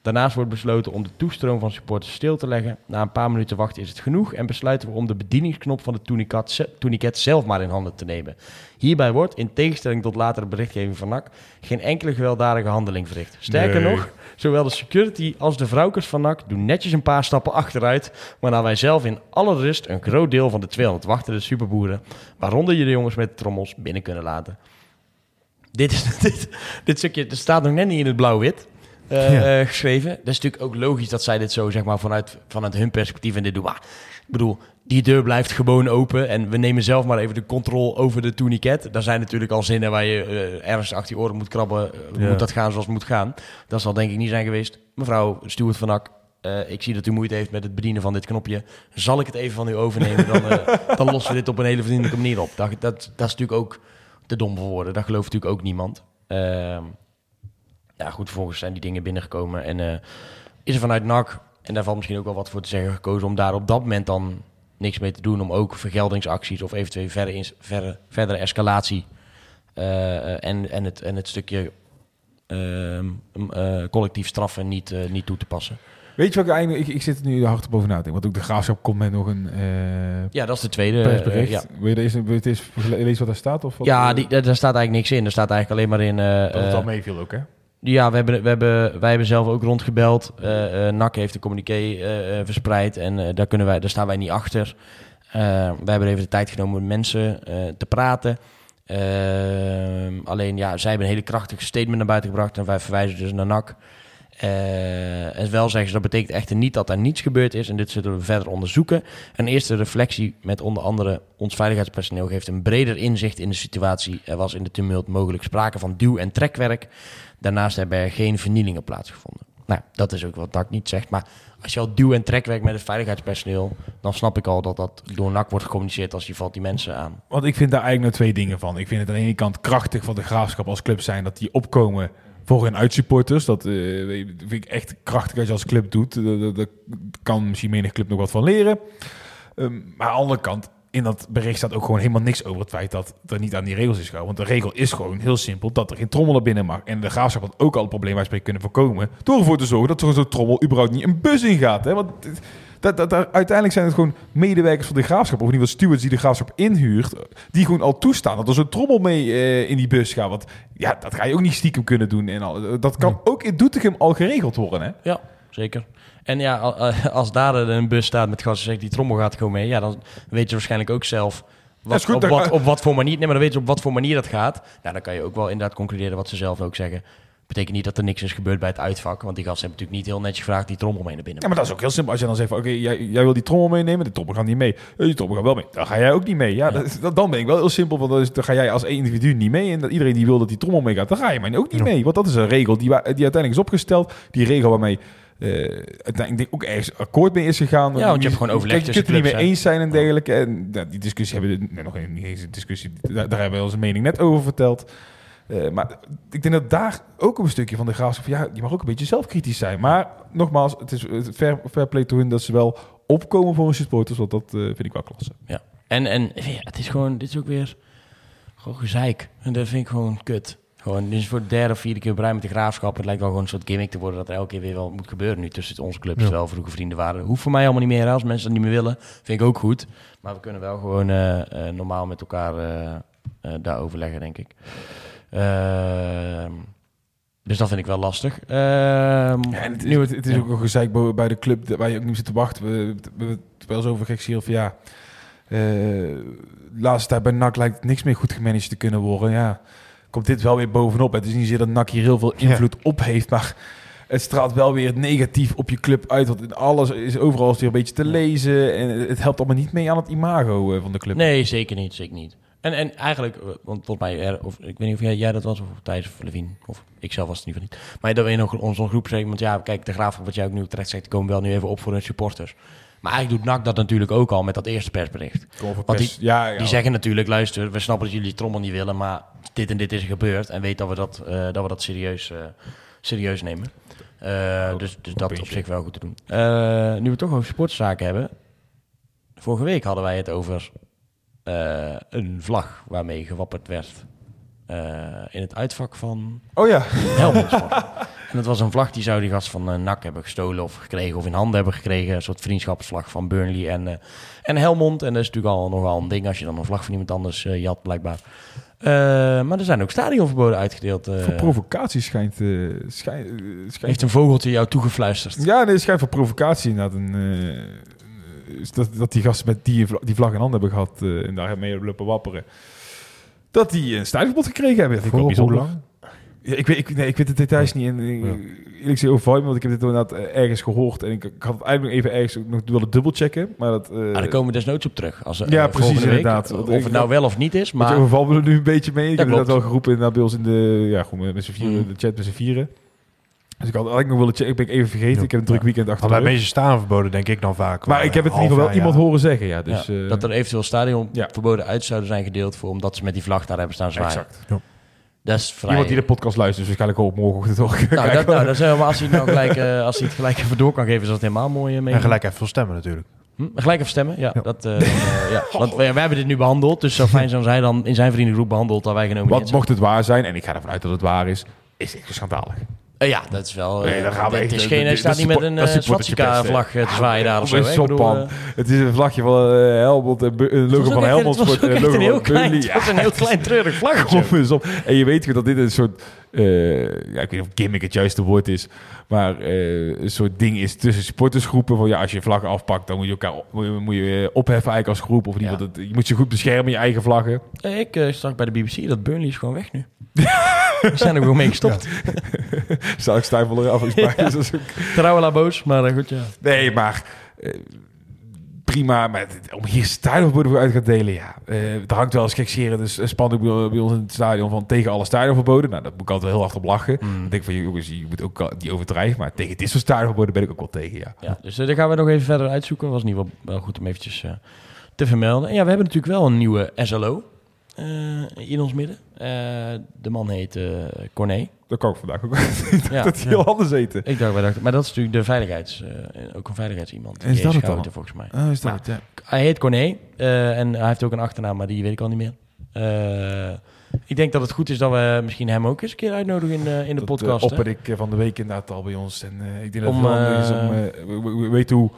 Daarnaast wordt besloten om de toestroom van supporters stil te leggen. Na een paar minuten wachten is het genoeg en besluiten we om de bedieningsknop van de tourniquet, tourniquet zelf maar in handen te nemen. Hierbij wordt, in tegenstelling tot latere berichtgeving van NAC, geen enkele gewelddadige handeling verricht. Sterker Nee. nog, zowel de security als de vrouwkers van NAC doen netjes een paar stappen achteruit, waarna wij zelf in alle rust een groot deel van de 200 wachtende superboeren, waaronder je de jongens met trommels, binnen kunnen laten. Dit, is, (laughs) dit, dit stukje staat nog net niet in het blauw-wit Ja. eh, geschreven. Dat is natuurlijk ook logisch dat zij dit zo zeg maar, vanuit, vanuit hun perspectief en dit doen. Maar ik bedoel, die deur blijft gewoon open en we nemen zelf maar even de controle over de tourniquet. Daar zijn natuurlijk al zinnen waar je eh, ergens achter je oren moet krabben. eh, Ja. Moet dat gaan zoals het moet gaan? Dat zal denk ik niet zijn geweest. Mevrouw Stuart van Ak, eh, ik zie dat u moeite heeft met het bedienen van dit knopje. Zal ik het even van u overnemen? Dan, eh, (laughs) dan lossen we dit op een hele vriendelijke manier op. Dat, dat, dat is natuurlijk ook te dom voor woorden. Dat gelooft natuurlijk ook niemand. Ja, goed, vervolgens zijn die dingen binnengekomen. En eh, is er vanuit NAC, en daar valt misschien ook wel wat voor te zeggen, gekozen om daar op dat moment dan niks mee te doen. Om ook vergeldingsacties of eventueel verder ins- verder, verdere escalatie eh, en, en, het, en het stukje ehm, eh, collectief straffen niet, eh, niet toe te passen. Weet je wat ik eigenlijk... Ik, ik zit er nu hard op over na te denken. Want ook de graafschap komt met nog een eh Ja, dat is de tweede. ja. Wil je deze, wil je wat daar staat? Of wat, Ja, die, daar staat eigenlijk niks in. Er staat eigenlijk alleen maar in... eh, dat het al meeviel ook, hè? Ja, we hebben, we hebben, wij hebben zelf ook rondgebeld. Eh eh NAC heeft een communiqué eh, verspreid en daar, kunnen wij, daar staan wij niet achter. Wij hebben even de tijd genomen om met mensen te praten. Eh, alleen, ja, zij hebben een hele krachtige statement naar buiten gebracht en wij verwijzen dus naar NAC. Eh, en wel zeggen ze, dat betekent echter niet dat er niets gebeurd is. En dit zullen we verder onderzoeken. Een eerste reflectie met onder andere ons veiligheidspersoneel geeft een breder inzicht in de situatie. Er was in de tumult mogelijk sprake van duw- en trekwerk. Daarnaast hebben er geen vernielingen plaatsgevonden. Nou, dat is ook wat NAC niet zegt. Maar als je al duw- en trekwerk met het veiligheidspersoneel... dan snap ik al dat dat door NAC wordt gecommuniceerd... als je valt die mensen aan. Want ik vind daar eigenlijk nou twee dingen van. Ik vind het aan de ene kant krachtig van de graafschap als club zijn dat die opkomen voor hun uitsupporters. Dat eh, vind ik echt krachtig als je als club doet. Daar kan misschien menig club nog wat van leren. Ehm, maar aan de andere kant, in dat bericht staat ook gewoon helemaal niks over het feit dat er niet aan die regels is gehouden. Want de regel is gewoon heel simpel dat er geen trommel naar binnen mag. En de graafschap had ook al het probleem waar ze kunnen voorkomen. Door ervoor te zorgen dat zo'n trommel überhaupt niet een bus in gaat. Hè? Want Dat, dat, dat- uiteindelijk zijn het gewoon medewerkers van de graafschap, of in ieder geval stewards die de graafschap inhuurt, die gewoon al toestaan dat er zo'n trommel mee eh, in die bus gaat. Want ja, dat ga je ook niet stiekem kunnen doen. En al, dat kan ook in Doetinchem al geregeld worden, hè? Ja, zeker. En ja, eh, als daar een bus staat met gasten zegt die trommel gaat gewoon mee, ja, dan weet je waarschijnlijk ook zelf wat, goed, op, wat, op wat voor manier. Nee, maar dan weet je op wat voor manier dat gaat. Ja, dan kan je ook wel inderdaad concluderen wat ze zelf ook zeggen. Betekent niet dat er niks is gebeurd bij het uitvak, want die gasten hebben natuurlijk niet heel netjes gevraagd die trommel mee naar binnen. Ja, maar dat is ook heel simpel. Als je dan zegt oké, jij, jij wil die trommel meenemen, de trommel gaat niet mee. Eh, Die trommel gaat wel mee. Dan ga jij ook niet mee. Ja, dat dan ben ik wel heel simpel, want dan, is, dan ga jij als één individu niet mee. En dat iedereen die wil dat die trommel meegaat, dan ga je maar ook niet mee. Want dat is een regel die, die uiteindelijk is opgesteld. Die regel waarmee denk ik ook ergens akkoord mee is gegaan. Ja, want je hebt gewoon overleg Je kunt het niet mee eens zijn en dergelijke. En die discussie hebben we nee, nog niet eens een discussie. Daar, daar hebben we onze mening net over verteld. Eh, maar ik denk dat daar ook een stukje van de graafschap... Ja, je mag ook een beetje zelfkritisch zijn. Maar nogmaals, het is fair, fair play to hun dat ze wel opkomen voor hun supporters. Want dat eh, vind ik wel klasse. Ja. En, en ja, het is gewoon, dit is ook weer gewoon gezeik. En dat vind ik gewoon kut. Gewoon, dit is voor de derde of vierde keer rij met de graafschap. Het lijkt wel gewoon een soort gimmick te worden dat er elke keer weer wel moet gebeuren nu tussen onze clubs. Ja. Terwijl vroeger vrienden waren. Hoeft voor mij allemaal niet meer. Als mensen dat niet meer willen, vind ik ook goed. Maar we kunnen wel gewoon eh, eh, normaal met elkaar eh, eh, daar overleggen, denk ik. Ehm, dus dat vind ik wel lastig. Ehm, Ja, en het, is, nu het, het is ook een gezeik bij de club waar je ook niet zit te wachten. We we we hebben het wel eens over gek van ja... eh, de laatste tijd bij NAC lijkt niks meer goed gemanaged te kunnen worden. Ja, komt dit wel weer bovenop. Het is niet zozeer dat NAC hier heel veel invloed op heeft, maar het straalt wel weer negatief op je club uit. Want in alles is overal weer een beetje te lezen en het helpt allemaal niet mee aan het imago eh, van de club. Nee, zeker niet, zeker niet. En, en eigenlijk, eh, want volgens mij, of, ik weet niet of jij, jij dat was, of Thijs of Levine, of ik zelf was het in ieder geval niet. Maar dat we in onze onze groep zeggen, want ja, kijk, de graaf, wat jij ook nu terecht zegt, die komen wel nu even op voor hun supporters. Maar eigenlijk doet NAC dat natuurlijk ook al met dat eerste persbericht. Want die- ja, ja. Die zeggen natuurlijk, luister, we snappen dat jullie trommel niet willen, maar dit en dit is er gebeurd. En weet dat we dat, eh, dat, we dat serieus, eh, serieus nemen. Dus dus dat op zich wel goed te doen. Nu we het toch over sportzaken hebben. Vorige week hadden wij het over eh, een vlag waarmee gewapperd werd eh, in het uitvak van Oh ja, Helmond (laughs) en dat was een vlag die zou die gast van eh, NAC hebben gestolen of gekregen of in handen hebben gekregen. Een soort vriendschapsvlag van Burnley en, en Helmond. En dat is natuurlijk al nogal een ding als je dan een vlag van iemand anders jat, blijkbaar. Maar er zijn ook stadionverboden uitgedeeld. voor provocatie schijnt... schijnt, schijnt heeft een vogeltje jou toegefluisterd? Ja, nee, het schijnt voor provocatie inderdaad. Een, dat, dat die gasten met die, die vlag in handen hebben gehad eh, en daar mee hebben lopen wapperen. Dat die een stijlverbod gekregen hebben. Dat ik Voor hoe lang? Ja, ik, weet, ik, nee, ik weet de details niet. En, eh, Ja. Eerlijk gezegd over want ik heb dit inderdaad eh, ergens gehoord. En ik, ik had het eigenlijk nog even ergens nog willen dubbelchecken. Maar dat... eh, Ah, daar komen we desnoods op terug. Als, Ja, precies, week. inderdaad. Of Ik- het nou wel of niet is, Maar overval we er nu een beetje mee. Ik Dat heb dat wel geroepen inderdaad bij ons in de, ja, gewoon met z'n vieren, Mm. de chat met z'n vieren. Dus ik had eigenlijk nog willen checken. Ik ben ik even vergeten. Ik heb een druk weekend achter Maar de bij rug. meeste staan verboden, denk ik dan vaak. Maar ik heb het in ieder geval wel iemand horen zeggen. Ja, dus, ja, eh, dat er eventueel stadion ja. verboden uit zouden zijn gedeeld voor omdat ze met die vlag daar hebben staan zwaaien. Exact. Dat is vrij. Iemand die de podcast luistert, dus waarschijnlijk ook morgenochtend toch. nou, dat, nou, dat is helemaal, als hij het nou gelijk, eh, als hij het gelijk even door kan geven, is dat helemaal mooi. eh, mee. En gelijk even veel stemmen natuurlijk. Hm? Gelijk even stemmen, ja. Ja. Dat, eh, eh, ja. Want wij, wij hebben dit nu behandeld, dus zo fijn zijn als hij dan in zijn vriendengroep behandeld dat wij genomen Wat mocht het waar zijn, en ik ga ervan uit dat het waar is, is echt schandalig. Eh, ja, dat is wel... eh, Nee, dan gaan we het echt- is geen, hij staat niet met een eh, te zwaaien daar of zo. Eh, Het is een vlagje van eh, Helmond, en een het logo van Helmond Het Sport en echt een heel klein, het een heel (laughs) klein treurig vlaggetje. En je weet goed dat dit een soort, eh, ja, ik weet niet of gimmick het juiste woord is, maar eh, een soort ding is tussen supportersgroepen. Van ja, als je vlaggen afpakt, dan moet je elkaar op- moet je, eh, opheffen eigenlijk als groep. Of Ja. dat, je moet je goed beschermen, je eigen vlaggen. Eh, Ik eh, zag bij de BBC dat Burnley is gewoon weg nu. (laughs) We zijn er gewoon mee gestopt. (laughs) Zal ik stijfel eraf volgens mij. (laughs) Dus ook- Trouwela boos, maar eh, goed ja. Nee, maar eh, prima. Maar om hier stadionverboden voor uit te gaan delen, ja. Eh er hangt wel eens gekseren. Dus een spandoek bij, bij ons in het stadion van tegen alle stadionverboden. Nou, dat moet ik altijd heel hard op lachen. Mm. Ik denk van, jongens, je moet ook niet overdrijven. Maar tegen dit soort stadionverboden ben ik ook wel tegen, ja. Ja, dus eh, daar gaan we nog even verder uitzoeken. Was in ieder geval wel goed om eventjes eh, te vermelden. En ja, we hebben natuurlijk wel een nieuwe SLO eh, in ons midden. Eh, de man heet eh Corné. Dat kan ik vandaag ook. Ja, dat hij ja. heel anders eten. Ik dacht, maar dat is natuurlijk de veiligheids, eh, ook een veiligheidsiemand. Is dat het dan? volgens mij. Oh, is dat het? Ja. Hij heet Corné eh, en hij heeft ook een achternaam, maar die weet ik al niet meer. Eh, ik denk dat het goed is dat we misschien hem ook eens een keer uitnodigen in, eh, in de Dat, podcast. opper ik van de week inderdaad al bij ons. En eh, ik denk dat Om, het is eh, om... we, we- we weten hoe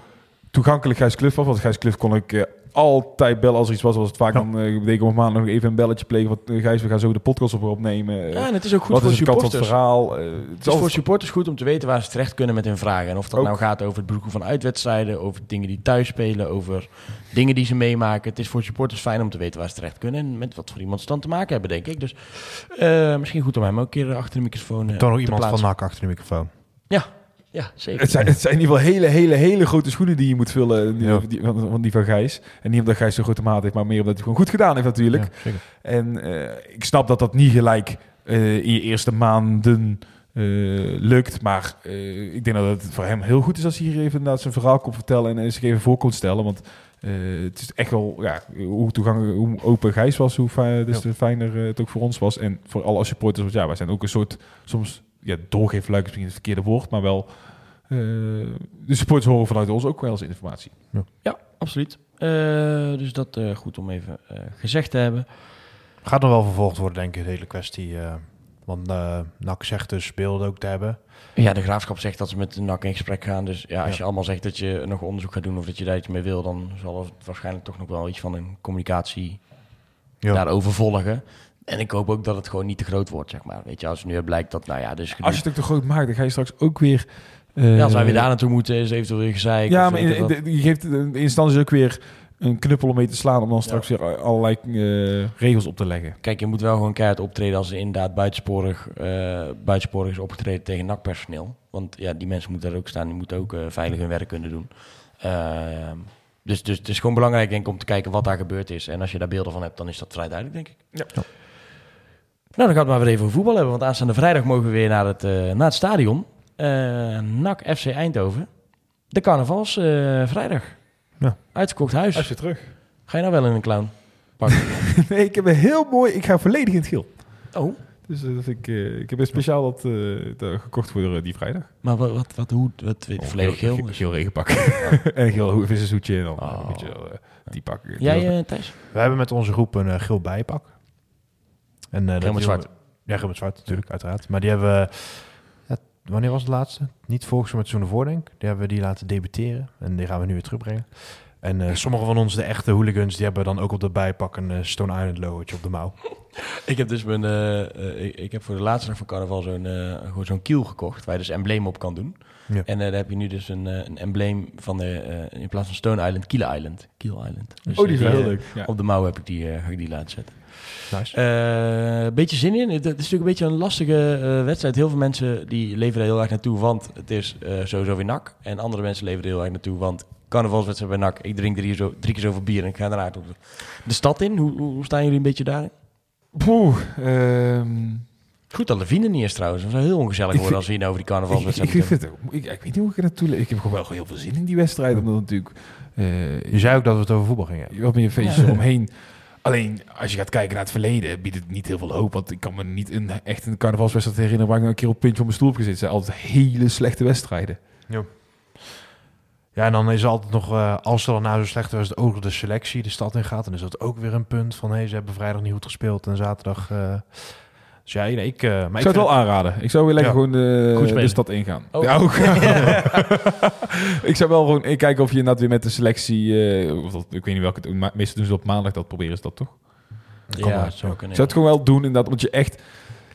toegankelijk Gijs was. Want Gijs kon ik eh, altijd bellen als er iets was. Was het vaak Ja. dan uh, betekent op maandag nog even een belletje plegen. Want eh, Gijs, we gaan zo de podcast op opnemen. Ja, en het is ook goed wat voor is de kant van het supporters. verhaal? Eh, het Het is altijd- voor supporters goed om te weten waar ze terecht kunnen met hun vragen. En of dat Ook. nou gaat over het bezoeken van uitwedstrijden, over dingen die thuis spelen, over dingen die ze meemaken. Het is voor supporters fijn om te weten waar ze terecht kunnen en met wat voor iemand ze dan te maken hebben, denk ik. Dus eh, misschien goed om hem ook een keer achter de microfoon eh, Toch nog te iemand van. NAC achter de microfoon. Ja, zeker. Het zijn, het zijn in ieder geval hele, hele, hele grote schoenen die je moet vullen. Die, Ja. die- van, van die van Gijs. En niet omdat Gijs zo'n grote maat heeft, maar meer omdat hij gewoon goed gedaan heeft natuurlijk. Ja, zeker. En eh, ik snap dat dat niet gelijk eh, in je eerste maanden eh, lukt. Maar eh, ik denk dat het voor hem heel goed is als hij hier even inderdaad zijn verhaal komt vertellen. En zich even voor komt stellen. Want eh, het is echt wel, ja, hoe toegankelijk, hoe open Gijs was, hoe fijn, dus Ja. fijner het ook voor ons was. En voor alle supporters, want ja, wij zijn ook een soort, soms, ja, doorgeefluik is misschien het verkeerde woord, maar wel... eh, de supporters horen vanuit ons ook wel eens informatie. Ja, absoluut. Eh, dus dat eh, goed om even eh, gezegd te hebben. Gaat nog wel vervolgd worden, denk ik, de hele kwestie. eh, want eh NAC zegt dus beelden ook te hebben. Ja, de graafschap zegt dat ze met de NAC in gesprek gaan. Dus ja, als Ja. je allemaal zegt dat je nog onderzoek gaat doen of dat je daar iets mee wil, dan zal er waarschijnlijk toch nog wel iets van een communicatie Ja. daarover volgen. En ik hoop ook dat het gewoon niet te groot wordt, zeg maar. Weet je, als het nu blijkt dat, nou ja, dus Als je het ook te groot maakt, dan ga je straks ook weer... eh, ja, als wij weer daar naartoe moeten, is eventueel weer gezeik. Ja, maar in, de- je geeft in instantie ook weer een knuppel om mee te slaan... om dan straks weer allerlei eh, regels op te leggen. Kijk, je moet wel gewoon keihard optreden als er inderdaad buitensporig, eh buitensporig is opgetreden tegen NAC-personeel. Want ja, die mensen moeten daar ook staan, die moeten ook eh, veilig hun werk kunnen doen. Ehm, dus, dus het is gewoon belangrijk, denk ik, om te kijken wat daar gebeurd is. En als je daar beelden van hebt, dan is dat vrij duidelijk, denk ik. Ja. Nou, dan gaan we het maar weer even over voetbal hebben. Want aanstaande vrijdag mogen we weer naar het, eh, naar het stadion. Eh NAC FC Eindhoven. De carnavals eh, vrijdag. Ja. Uitverkocht huis. Als je terug. Ga je nou wel in een clown pakken? (laughs) nee, ik heb een heel mooi... Ik ga volledig in het geel. oh, Dus eh, dat ik, eh, ik heb een speciaal dat, eh, dat gekocht voor die vrijdag. maar wat, wat, wat hoe, wat, volledig geel? Geel, geel regenpak. (laughs) en een geel ho- vissershoedje en dan Oh. een beetje die pak. Jij, Thijs? We hebben met onze groep een geel bijpak. En, eh, Geel met zwart. Ja, geel met zwart natuurlijk, uiteraard. Maar die hebben wanneer was het laatste? Niet volgens mij met zo'n voordenk. Die hebben we die laten debuteren. En die gaan we nu weer terugbrengen. En eh, sommige van ons, de echte hooligans, die hebben dan ook op de bijpak een eh, Stone Island logootje op de mouw. (laughs) Ik heb dus mijn, eh, ik, ik heb voor de laatste dag van carnaval zo'n eh, gewoon zo'n kiel gekocht, waar je dus embleem op kan doen. Ja. En daar heb je nu dus een, een embleem van de, eh, in plaats van Stone Island, Kiel Island. Kiel Island. Dus, Oh, die is heel leuk. Ja. Op de mouw heb ik die, ga ik die laten zetten. Nice. Eh, beetje zin in. Het, het is natuurlijk een beetje een lastige eh, wedstrijd. Heel veel mensen die leven er heel erg naartoe, want het is eh, sowieso weer nak. En andere mensen leven er heel erg naartoe, want carnavalswedstrijd bij NAC. Ik drink drie, zo, drie keer zoveel bier en ik ga daarna de, stad in. Hoe, hoe staan jullie een beetje daarin? Poeh, ehm, Goed dat Levine niet is trouwens. Het zou heel ongezellig worden vind- als we hier nou over die ik, ik, carnavalswedstrijd ik, vind het, ook- ik, ik weet niet hoe ik er naartoe... Ik heb gewoon wel heel veel zin in die wedstrijd. Omdat natuurlijk... eh, Je zei ook dat we het over voetbal gingen hebben. wat meer feestjes eromheen. (laughs) Alleen, als je gaat kijken naar het verleden, biedt het niet heel veel hoop. Want ik kan me niet een, echt een carnavalswedstrijd herinneren waar ik nou een keer op puntje van mijn stoel heb gezeten. Het zijn altijd hele slechte wedstrijden. Ja, en dan is altijd nog, eh, als er dan nou zo slecht was, oog de selectie de stad in gaat, dan is dat ook weer een punt van, hé, ze hebben vrijdag niet goed gespeeld en zaterdag... eh, dus ja, nee, ik... maar ik ik zou het wel aanraden. Ik zou weer lekker Ja. gewoon de, de stad ingaan. Oh. Ja, ook. (laughs) (laughs) ik zou wel gewoon eh, kijken of je inderdaad weer met de selectie... eh, of dat, ik weet niet welke... ma- Meestal doen ze op maandag, dat proberen ze dat toch? Ja, zo. kunnen. zou het gewoon wel doen, inderdaad. Want je echt...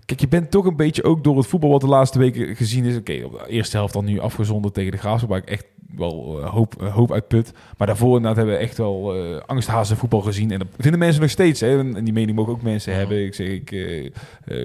Kijk, je bent toch een beetje ook door het voetbal wat de laatste weken gezien is. Oké, op de eerste helft dan nu afgezonderd tegen de Graafschap, waar ik echt wel eh, hoop, eh, hoop uitput. Maar daarvoor inderdaad hebben we echt wel eh angsthazen voetbal gezien. En dat vinden mensen nog steeds. Hè? En die mening mogen ook mensen Ja. hebben. Ik zeg, ik,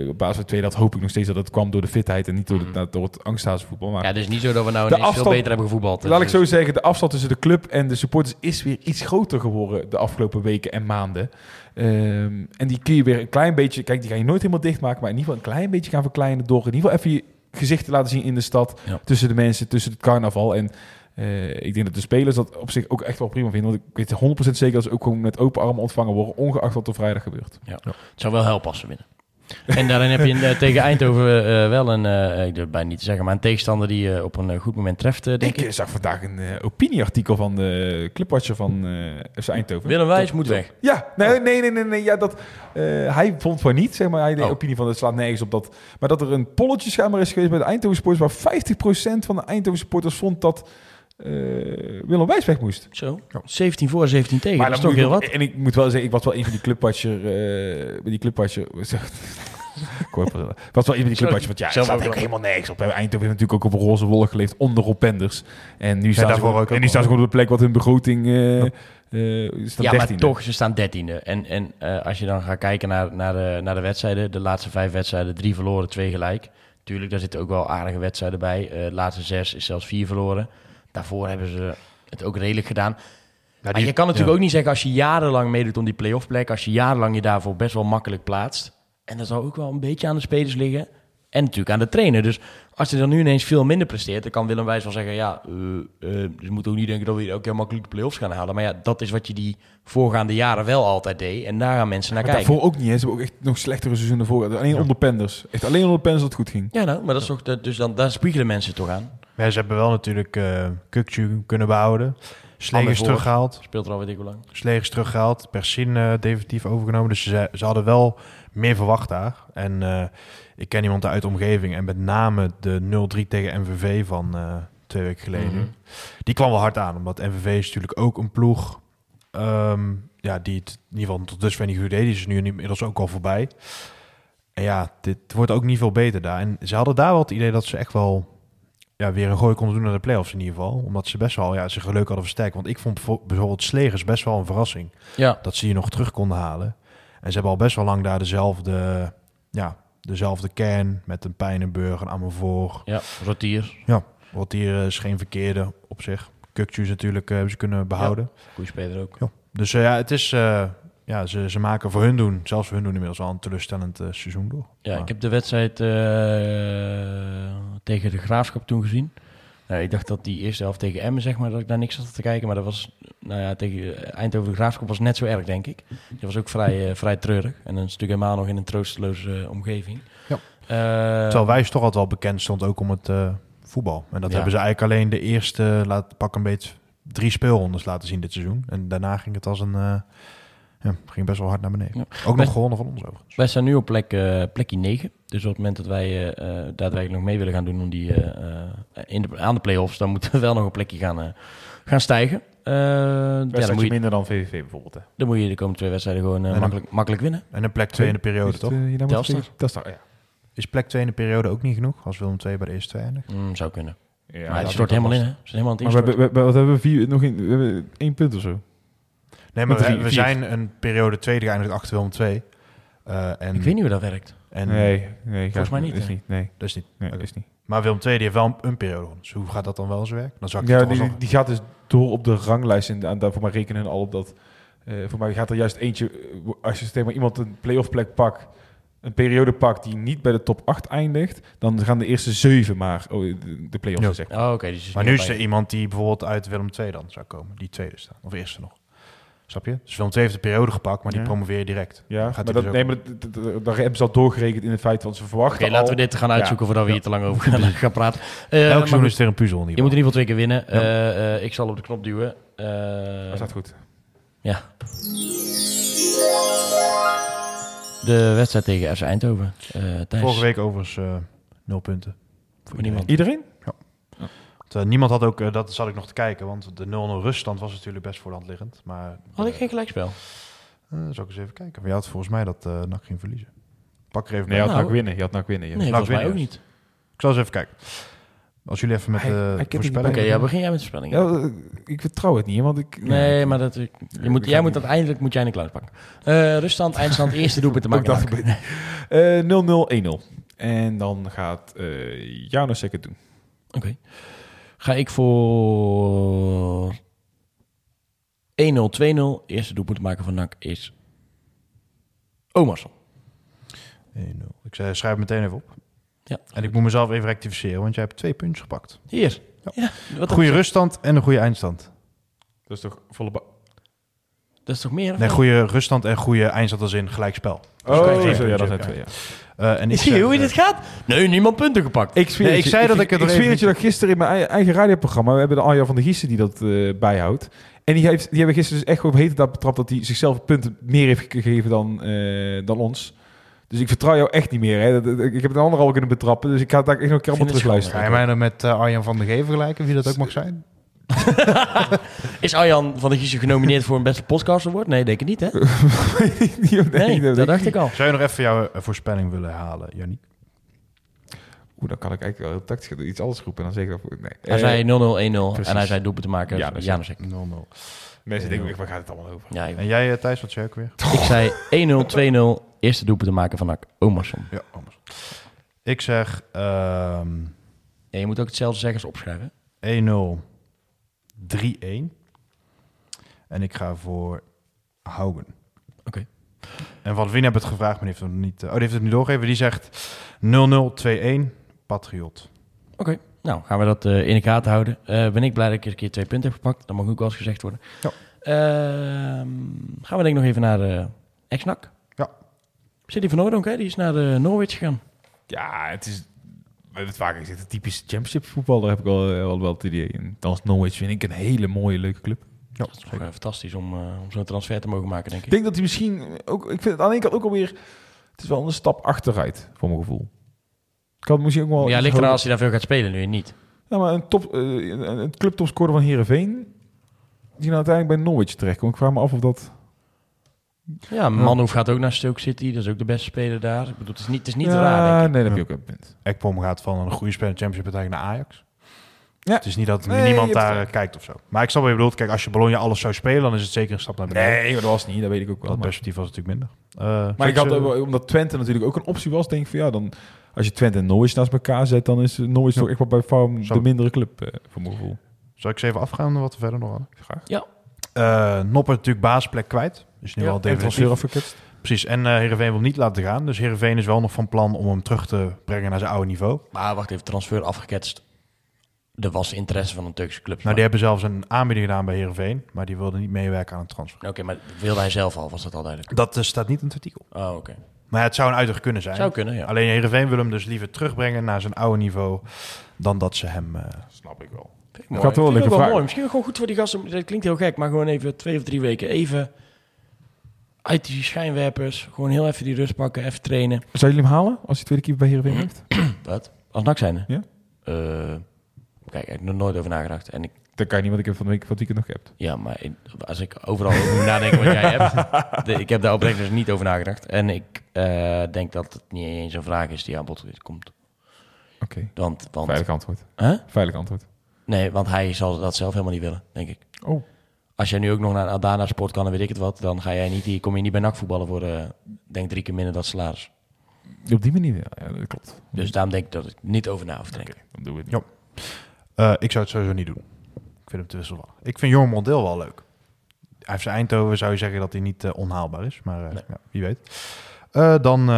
op basis van tweede helft hoop ik nog steeds dat het kwam door de fitheid en niet door, de, door het angsthazen voetbal. Maar Ja, het is niet zo dat we nou De veel beter hebben gevoetbald. Laat ik Dus- zo zeggen, de afstand tussen de club en de supporters is weer iets groter geworden de afgelopen weken en maanden. Ehm, en die kun je weer een klein beetje, kijk, die ga je nooit helemaal dichtmaken, maar in ieder geval een klein beetje gaan verkleinen door in ieder geval even je gezicht te laten zien in de stad, Ja. tussen de mensen, tussen het carnaval. En eh, ik denk dat de spelers dat op zich ook echt wel prima vinden, want ik weet 100% zeker dat ze ook gewoon met open armen ontvangen worden, ongeacht wat er vrijdag gebeurt. Het zou wel helpen als ze winnen. En daarin heb je eh, (laughs) tegen Eindhoven eh, wel een, eh, ik durf het bijna niet te zeggen, maar een tegenstander die je op een goed moment treft, denk Ik ik. zag vandaag een opinieartikel van de clubwatcher van eh FC Eindhoven. Willem Wijs moet weg. Ja, nee, nee, nee, nee, nee ja, dat, eh, hij vond van niet, zeg maar. Hij de Oh. opinie van het slaat nergens op dat. Maar dat er een polletje schijnbaar is geweest bij de Eindhoven supporters, waar 50% van de Eindhoven supporters vond dat eh, Willem Wijs weg moest. Zo, 17 voor, 17 tegen. Maar dat is toch heel wat. En ik moet wel zeggen, ik was wel een van die clubwatcher... eh bij die clubwatcher... (laughs) Corporate. was wel een van die clubwatcher, want ja, het Zelf staat ook helemaal nergens op. Eindhoven heeft natuurlijk ook op een roze wolk geleefd onder Rob Penders. En nu staan, ze, daarvoor gewoon, ook en nu staan ze gewoon op de plek wat hun begroting... eh eh, staat Ja, 13e. maar toch, ze staan dertiende. En, en eh, als je dan gaat kijken naar, naar, de, naar de wedstrijden, de laatste vijf wedstrijden, drie verloren, twee gelijk. Tuurlijk, daar zitten ook wel aardige wedstrijden bij. Eh, de laatste zes is zelfs vier verloren. Daarvoor hebben ze het ook redelijk gedaan. maar je kan natuurlijk ook niet zeggen als je jarenlang meedoet om die play-off plek, als je jarenlang je daarvoor best wel makkelijk plaatst. En dat zal ook wel een beetje aan de spelers liggen. En natuurlijk aan de trainer. Dus als hij dan nu ineens veel minder presteert, dan kan Willem Wijs wel zeggen: ja, eh eh, dus je moet ook niet denken dat we hier ook heel makkelijk de play-offs gaan halen. Maar ja, dat is wat je die voorgaande jaren wel altijd deed. En daar gaan mensen naar Maar kijken. daarvoor ook niet. Hè. Ze hebben ook echt nog slechtere seizoenen voor. Alleen onder Penders. Echt alleen onder Penders dat het goed ging. Ja, nou, maar dat is toch, de- dus dan, daar spiegelen mensen toch aan. Ja, ze hebben wel natuurlijk eh Kukcu kunnen behouden. Slegers teruggehaald. Speelt er al weet ik hoe lang. Slegers teruggehaald. Persin eh, definitief overgenomen. Dus ze, ze hadden wel meer verwacht daar. En eh, ik ken iemand uit de omgeving. En met name de 0-3 tegen MVV van eh, twee weken geleden. Mhm. Die kwam wel hard aan. Omdat MVV is natuurlijk ook een ploeg... ehm, ja, die het in ieder geval tot dusver niet goed deed. Die is nu inmiddels ook al voorbij. En ja, dit wordt ook niet veel beter daar. En ze hadden daar wel het idee dat ze echt wel ja, weer een gooi konden doen naar de play-offs in ieder geval. Omdat ze best wel ja, zich leuk hadden versterkt. Want ik vond bijvo- bijvoorbeeld Slegers best wel een verrassing. Ja, Dat ze hier nog terug konden halen. En ze hebben al best wel lang daar dezelfde, ja, dezelfde kern. Met een Pijnenburg, een Amervoor. ja, rotier. Wat hier is geen verkeerde op zich. Kukju is natuurlijk eh, hebben ze kunnen behouden. Goeie speler ook. Dus eh, ja, het is... eh, ja, ze, ze maken voor hun doen, zelfs voor hun doen inmiddels al een teleurstellend eh, seizoen door. Ja, Maar- ik heb de wedstrijd tegen de Graafschap toen gezien. Nou, ik dacht dat die eerste helft tegen Emmen, zeg maar, dat ik daar niks zat te kijken. Maar dat was, nou ja, tegen Eindhoven de Graafschap was net zo erg, denk ik. Die was ook vrij, eh, vrij treurig. En dan is natuurlijk helemaal nog in een troosteloze eh, omgeving. Ja. Eh, Terwijl Wijs toch altijd wel bekend stond ook om het eh, voetbal. En dat Ja. hebben ze eigenlijk alleen de eerste, laat, pak een beetje, drie speelrondes laten zien dit seizoen. En daarna ging het als een, eh, ja, ging best wel hard naar beneden. Ja. Ook Wij- nog gewonnen van ons overigens. Wij staan nu op plek, eh, plekje 9. Dus op het moment dat wij eh, eh, daadwerkelijk nog mee willen gaan doen om die, eh, eh, in de, aan de play-offs, dan moeten we wel nog een plekje gaan, eh, gaan stijgen. Eh, ja, dan, moet je, minder dan VVV bijvoorbeeld. Hè. dan moet je de komende twee wedstrijden gewoon makkelijk, makkelijk winnen. En een plek 2 in de periode, Is het, toch? Telstar? ja. Is plek 2 in de periode ook niet genoeg als Willem 2 bij de eerste twee eindigt? Mm, zou kunnen. ja maar het stort helemaal in, hè? Ze zijn helemaal aan het Maar we, instorten. we, we- wat hebben we? Vier, nog in, we hebben één punt of zo. Nee, maar we, zijn een periode tweede geëindigd achter Willem 2. Eh, en, Ik weet niet hoe dat werkt. En, nee, nee Volgens mij niet, Is niet. Nee, Dat is niet. nee is niet. Maar Willem 2 die heeft wel een, een periode. Dus hoe gaat dat dan wel zo werken? Dan zou ik Ja, die, toch nog... die gaat dus door op de ranglijst. En da- daarvoor maar rekenen al op dat. eh, voor mij gaat er juist eentje. eh, Als je maar iemand een playoff plek pakt. Een periode pakt die niet bij de top 8 eindigt. Dan gaan de eerste zeven maar oh, de, play-offs Ja. zeg maar. Oh, oké. dus Maar nu is er iemand die bijvoorbeeld uit Willem 2 dan zou komen. Die tweede staan. Of eerste nog. Snap je? Dus Willem 2 heeft de periode gepakt, maar die Ja. promoveer je direct. Ja, Gaat maar hij dat, dus nee, maar dat, dat- dat- daar hebben ze al doorgerekend in het feit. Want ze verwachten Oké, laten we dit gaan uitzoeken voordat we hier te lang over gaan, gaan praten. Eh, Elk seizoen is er een puzzel in je moet in ieder geval twee keer winnen. Eh, eh, ik zal op de knop duwen. Eh, Dat staat goed. ja. De wedstrijd tegen FC Eindhoven. Eh. Vorige week overigens eh nul punten. Voor niemand. Iedereen? Eh, niemand had ook, eh, dat zat ik nog te kijken, want de 0-0 ruststand was natuurlijk best voor de hand liggend. Maar Had ik geen gelijkspel? eh, zal ik eens even kijken. Maar je had volgens mij dat eh NAC ging verliezen. Pak er even Nee, je had Nou. winnen. Je had nog winnen. ja. Nee, volgens mij ook niet. Ik zal eens even kijken. Als jullie even met de voorspelling... Oké, ja, begin jij met de spelling. Ja, ik vertrouw het niet, hè, want ik... Nee, ja, maar dat, ik- je moet, ik jij moet uiteindelijk moet jij een kluis pakken. Eh, ruststand, (laughs) eindstand, eerste doelpunt te maken. dacht NAC. Eh, 0-0, 1-0. En dan gaat eh Jano Sekker doen. Oké. Ga ik voor 1-0, 2-0. Eerste doelpunt maken van NAC is Omarsson. 1-0. Ik zei, schrijf het meteen even op. Ja. En ik moet mezelf even rectificeren, want jij hebt twee puntjes gepakt. Hier. Ja. Ja. Goede ruststand en een goede eindstand. Dat is toch volle dat is toch meer? Nee, goede ruststand en goede eindstand als in gelijkspel. Oh, krijg je zo, ja, dat zijn twee, ja. (laughs) Eh, en ik Zie je zeg, hoe je dit gaat? Nee, niemand punten gepakt. Ik, Nee, ik zei dat ik het Ik er zweer even het je dat gisteren in mijn ei- eigen radioprogramma... We hebben de Arjan van der Giessen die dat eh, bijhoudt. En die, heeft, die hebben gisteren dus echt op hete dat betrapt... dat hij zichzelf punten meer heeft gegeven dan, eh, dan ons. Dus ik vertrouw jou echt niet meer. Hè. Dat- dat- Ik heb het ander al kunnen betrappen. Dus ik ga het daar echt nog een keer Ik allemaal vind het terugluisteren. Ga je mij dan met Arjan van der Geven vergelijken, wie dat ook mag zijn? (laughs) Is Arjan van der Giezen genomineerd voor een beste podcast award? Nee, denk ik niet, hè? (laughs) nee, Nee, dat dat dacht ik al. Zou je nog even jouw eh, voorspelling willen halen, Jannie? Oeh, dan kan ik eigenlijk wel heel tactisch iets anders roepen. En dan dat... Nee. Hij Eh, zei 0-0-1-0 precies. en hij zei doelpunt te maken. Ja, Ja, dat is- Janusek. 0-0. Mensen denken, waar gaat het allemaal over? Ja. En jij, eh, Thijs, wat zei weer? Ik zei 1-0, 2-0, eerste doelpunt te maken van Nak. Omerson. Ja, anders. Ik zeg ehm, Ja, je moet ook hetzelfde zeggen als opschrijven. 1-0, 3-1. En ik ga voor Haugen. Oké. En Van Wien heb het gevraagd, maar die heeft het niet... eh, oh, die heeft het nu doorgegeven. Die zegt 0-0, 2-1, Patriot. Oké, nou gaan we dat eh, in de gaten houden. Eh, ben ik blij dat ik een keer twee punten heb gepakt. Dat mag ook wel eens gezegd worden. Ja. Ehm, gaan we denk ik nog even naar de ex-nak. Ja. City van Noordonk, hè? die is naar de Norwich gegaan. Ja, het is... We hebben het vaker gezegd, het typisch championship voetbal, daar heb ik wel, eh, wel, het idee in. Dan is Norwich vind ik een hele mooie, leuke club. Dat is eh, fantastisch om, eh, om zo'n transfer te mogen maken, denk Ik ik. denk dat hij misschien ook... Ik vind het aan de ene kant ook alweer... Het is wel een stap achteruit, voor mijn gevoel. Ik had misschien ook wel... ja, ligt eraan als hij daar veel gaat spelen, nu niet. Ja, maar een, top, eh, een, een clubtopscorer van Heerenveen... Die nou uiteindelijk bij Norwich terecht komt. Ik vraag me af of dat... Ja, Manhoef gaat ook naar Stoke City. Dat is ook de beste speler daar. Ik bedoel, het is niet, het is niet ja, raar, denk ik. Nee, dat heb je ook een punt. Ekpom gaat van een goede speler championship uiteindelijk naar Ajax. Ja. Het is niet dat Nee, niemand daar eh, kijkt of zo. Maar ik snap wat je bedoelt. Kijk, als je Bologna alles zou spelen, dan is het zeker een stap naar beneden. Nee, dat was niet. Dat weet ik ook wel. dat Maar, perspectief was natuurlijk minder. Eh, maar ik had, eh, omdat Twente natuurlijk ook een optie was, denk ik van ja, dan... Als je Twente en Norwich naast elkaar zet, dan is Norwich Ja. toch echt wel bij Farm de mindere club, eh, voor mijn gevoel. Zal ik ze even afgaan wat we verder nog hadden? Graag. Eh Nopper natuurlijk baasplek kwijt. Dus nu Ja, al definitief. transfer afgeketst. Precies. En eh Heerenveen wil niet laten gaan. Dus Heerenveen is wel nog van plan om hem terug te brengen naar zijn oude niveau. Maar wacht even, transfer afgeketst. Er was interesse van een Turkse club. Nou, die hebben zelfs een aanbieding gedaan bij Heerenveen. Maar die wilden niet meewerken aan een transfer. Oké, maar wilde hij zelf al? Was dat al duidelijk? Dat eh, staat niet in het artikel. Oh, oké. Maar het zou een uitweg kunnen zijn. Zou kunnen, ja. Alleen Heerenveen wil hem dus liever terugbrengen naar zijn oude niveau... dan dat ze hem... eh, Snap ik wel. Ik Ik mooi. had wel ik lekker mooi. Misschien gewoon goed voor die gasten. Dat klinkt heel gek, maar gewoon even twee of drie weken even uit die schijnwerpers. Gewoon heel even die rust pakken, even trainen. Zou jullie hem halen als hij tweede keeper bij Heerenveen heeft? (clears throat) Wat? Als nak zijn Ja? kijk, ik heb er nog nooit over nagedacht. En ik, Dat kan je niet, want ik heb van de week wat weekend nog heb. ja, maar ik- als ik overal over moet nadenken wat jij hebt. (laughs) de- ik heb daar oprecht dus niet over nagedacht. En ik eh, denk dat het niet eens een vraag is die aan bod komt. Oké. Want, want, Veilig antwoord. Huh? Veilig antwoord. Nee, want hij zal dat zelf helemaal niet willen, denk ik. Oh. Als jij nu ook nog naar Adana Sport kan en weet ik het wat, dan ga jij niet, die, kom je niet bij NAC voetballen voor, eh, denk drie keer minder dat salaris. Op die manier, ja, dat klopt. Dus daarom denk ik dat ik niet over na hoef te denken. Dan doen we het Ja. eh, ik zou het sowieso niet doen. Ik vind hem te wisselvallig. Ik vind Jorn Mondeel wel leuk. Hij heeft zijn Eindhoven, zou je zeggen dat hij niet eh, onhaalbaar is. Maar Nee. ja, wie weet. Dan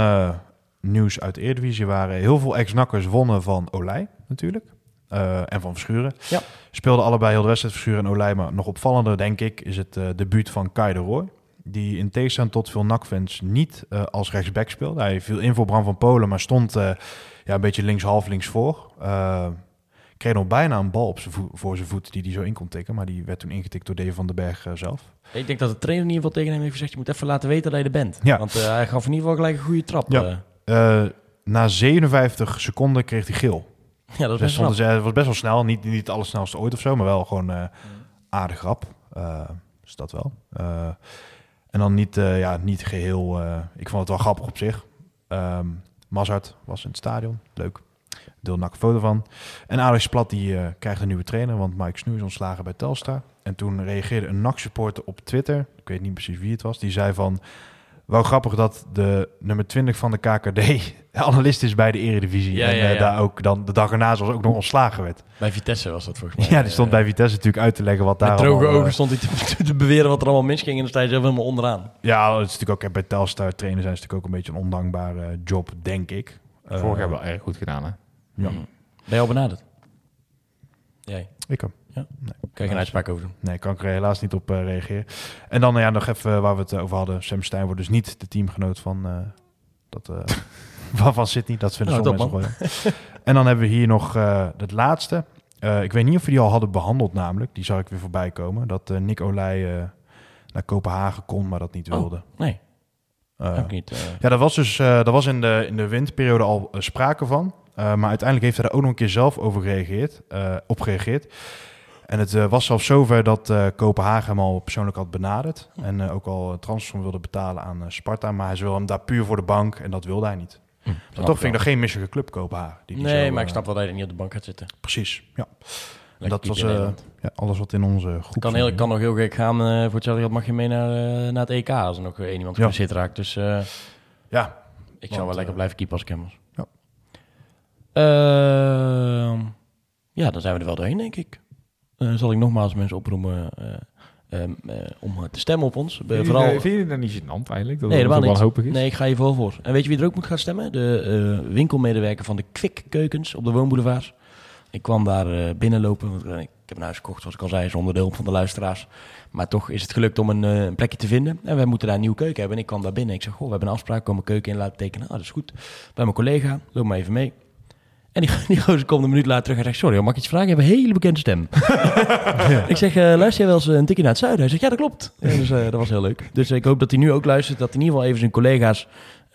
nieuws uit de Eredivisie. Waren heel veel ex-nakkers wonnen van Olij natuurlijk. Eh, en van Verschuren. Ja. Speelden allebei heel de wedstrijd Verschuren en Olij. Maar nog opvallender, denk ik, is het eh debuut van Kai de Roy. Die in tegenstelling tot veel NAC-fans niet eh, als rechtsback speelde. Hij viel in voor Bram van Polen, maar stond ja, een beetje links, half links voor. Kreeg nog bijna een bal op voor zijn voet die hij zo in kon tikken. Maar die werd toen ingetikt door Dave van den Berg zelf. Ik denk dat de trainer in ieder geval tegen hem heeft gezegd, je moet even laten weten dat je er bent. Ja. Want hij gaf in ieder geval gelijk een goede trap. Ja. Na 57 seconden kreeg hij geel. Ja dat Dus best was best wel snel. Niet, niet het allersnelste ooit of zo, maar wel gewoon eh aardig grap. Eh is dat wel. Eh, en dan niet, ja, niet geheel... eh, ik vond het wel grappig op zich. Ehm Mazart was in het stadion. Leuk. Deel nak foto van. En Alex Plat die krijgt een nieuwe trainer, want Mike Snoe is ontslagen bij Telstar. En toen reageerde een NAC-supporter op Twitter, ik weet niet precies wie het was, die zei van... Wel grappig dat de nummer 20 van de KKD (laughs) analist is bij de Eredivisie. Ja, en ja, eh, ja. daar ook dan de dag erna zoals ook nog ontslagen werd. Bij Vitesse was dat volgens mij. Ja, die stond bij Vitesse natuurlijk uit te leggen wat daar Met droge allemaal, eh, ogen stond hij (laughs) te, te beweren wat er allemaal misging en dan sta je zelf helemaal onderaan. Ja, het is natuurlijk ook bij Telstar trainen zijn is natuurlijk ook een beetje een ondankbare job, denk ik. Eh, Vorig jaar wel erg goed gedaan, hè? Ja. Ben je al benaderd? Jij? Ik ook. Kan je geen uitspraak over doen? Nee, kan ik er helaas niet op eh, reageren. En dan eh, ja, nog even waar we het over hadden. Sam Stein wordt dus niet de teamgenoot van, eh dat, eh, (laughs) van, Sydney. Dat vinden Nou, sommige mensen. En dan hebben we hier nog eh, het laatste. Eh, ik weet niet of we die al hadden behandeld namelijk. Die zag ik weer voorbij komen. Dat eh, Nick Olij eh, naar Kopenhagen kon, maar dat niet Oh. wilde. Nee, Eh, niet. eh. ja, daar was dus eh daar was in de, in de winterperiode al eh, sprake van. Eh, maar uiteindelijk heeft hij daar ook nog een keer zelf over gereageerd, eh, op gereageerd. En het eh, was zelfs zover dat eh, Kopenhagen hem al persoonlijk had benaderd. En eh, ook al een transfer wilde betalen aan Sparta. Maar hij wil hem daar puur voor de bank en dat wilde hij niet. Maar Snap toch vind ik dat geen misselijke club, Kopenhagen. Die die Nee, zo, maar ik snap wel dat je niet op de bank gaat zitten. Precies, ja. Lekker dat was keeper ja, alles wat in onze groep kan, heel, kan nog heel gek gaan. voor hetzelfde geld mag je mee naar, naar het EK als er nog één iemand Ja. geblesseerd raakt. Dus Ja, ik Want, wel lekker blijven keepen als was. Ja. Ehm, ja, dan zijn we er wel doorheen, denk ik. Eh, zal ik nogmaals mensen oproepen eh, eh, om te stemmen op ons. Vind je, vooral... vind je het dan niet gênant eigenlijk? Dat Nee, niet. wanhopig is? Nee, ik ga je vol voor. En weet je wie er ook moet gaan stemmen? De winkelmedewerker van de Kwik Keukens op de Woonboulevard. Ik kwam daar eh, binnenlopen. Want, ik heb een huis gekocht, zoals ik al zei, zonder de hulp van de luisteraars. Maar toch is het gelukt om een, een plekje te vinden. En wij moeten daar een nieuwe keuken hebben. En ik kwam daar binnen. Ik zeg, goh, we hebben een afspraak. Komen keuken in laten tekenen. Ah, dat is goed. Bij mijn collega. Loop maar even mee. En die, (laughs) die gozer komt een minuut later terug en zegt... Sorry, mag ik iets vragen? Je hebt een hele bekende stem. (laughs) Ik zeg, eh, luister jij wel eens een tikje naar het zuiden? Hij zegt, ja, dat klopt. Ja, dus eh, dat was heel leuk. Dus ik hoop dat hij nu ook luistert. Dat hij in ieder geval even zijn collega's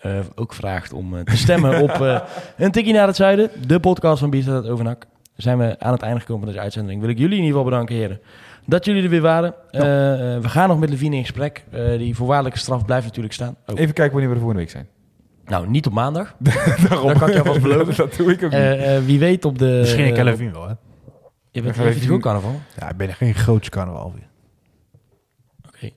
eh, ook vraagt om te stemmen (laughs) op eh, een tikje naar het zuiden. De podcast van Bierstad Overnak. Zijn we aan het einde gekomen van deze uitzending. Wil ik jullie in ieder geval bedanken, heren. Dat jullie er weer waren. We gaan nog met Levine in gesprek. Eh, die voorwaardelijke straf blijft natuurlijk staan. Oh. Even kijken wanneer we de volgende week zijn. Nou, niet op maandag. (laughs) Daarom. Dat kan ik je alvast beloven. (laughs) dat doe ik ook niet. Eh, eh, wie weet op de... misschien in eh, Calvin wel, hè? Je bent even goed carnaval. Ja, ik ben geen grootste carnaval weer. Oké.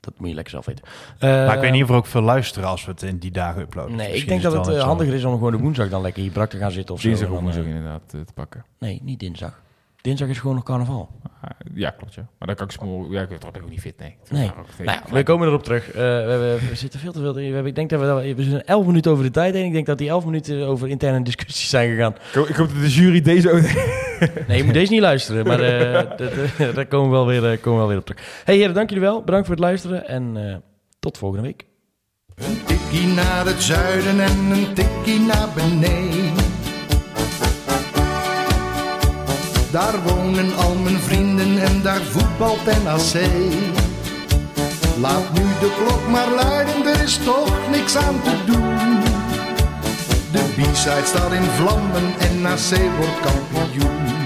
Dat moet je lekker zelf weten. maar ik weet niet of er ook veel luisteren als we het in die dagen uploaden. Nee, ik denk dat het eh, handiger is om gewoon de woensdag dan lekker hier brak te gaan zitten of zo. Dinsdag of woensdag eh, inderdaad eh, te pakken. Nee, niet dinsdag. Dinsdag is gewoon nog carnaval. Ah, ja, klopt ja. Maar dan kan ik smol... Ja, ik ben toch ook niet fit, nee. Nee. Nou we komen erop terug. Eh, we, hebben- we zitten veel te veel. We, hebben, ik denk dat we, we zijn 11 minuten over de tijd heen. Ik denk dat die 11 minuten over interne discussies zijn gegaan. Ik hoop- Ik hoop dat de jury deze ook... (laughs) Nee, je moet deze niet luisteren, maar eh, (laughs) dat, eh, daar komen we, wel weer, eh, komen we wel weer op terug. Hey heren, dank jullie wel. Bedankt voor het luisteren en eh, tot volgende week. Een tikkie naar het zuiden en een tikkie naar beneden. Daar wonen al mijn vrienden en daar voetbalt NAC. Laat nu de klok maar luiden, er is toch niks aan te doen. De B-side staat in vlammen en NAC wordt kampioen.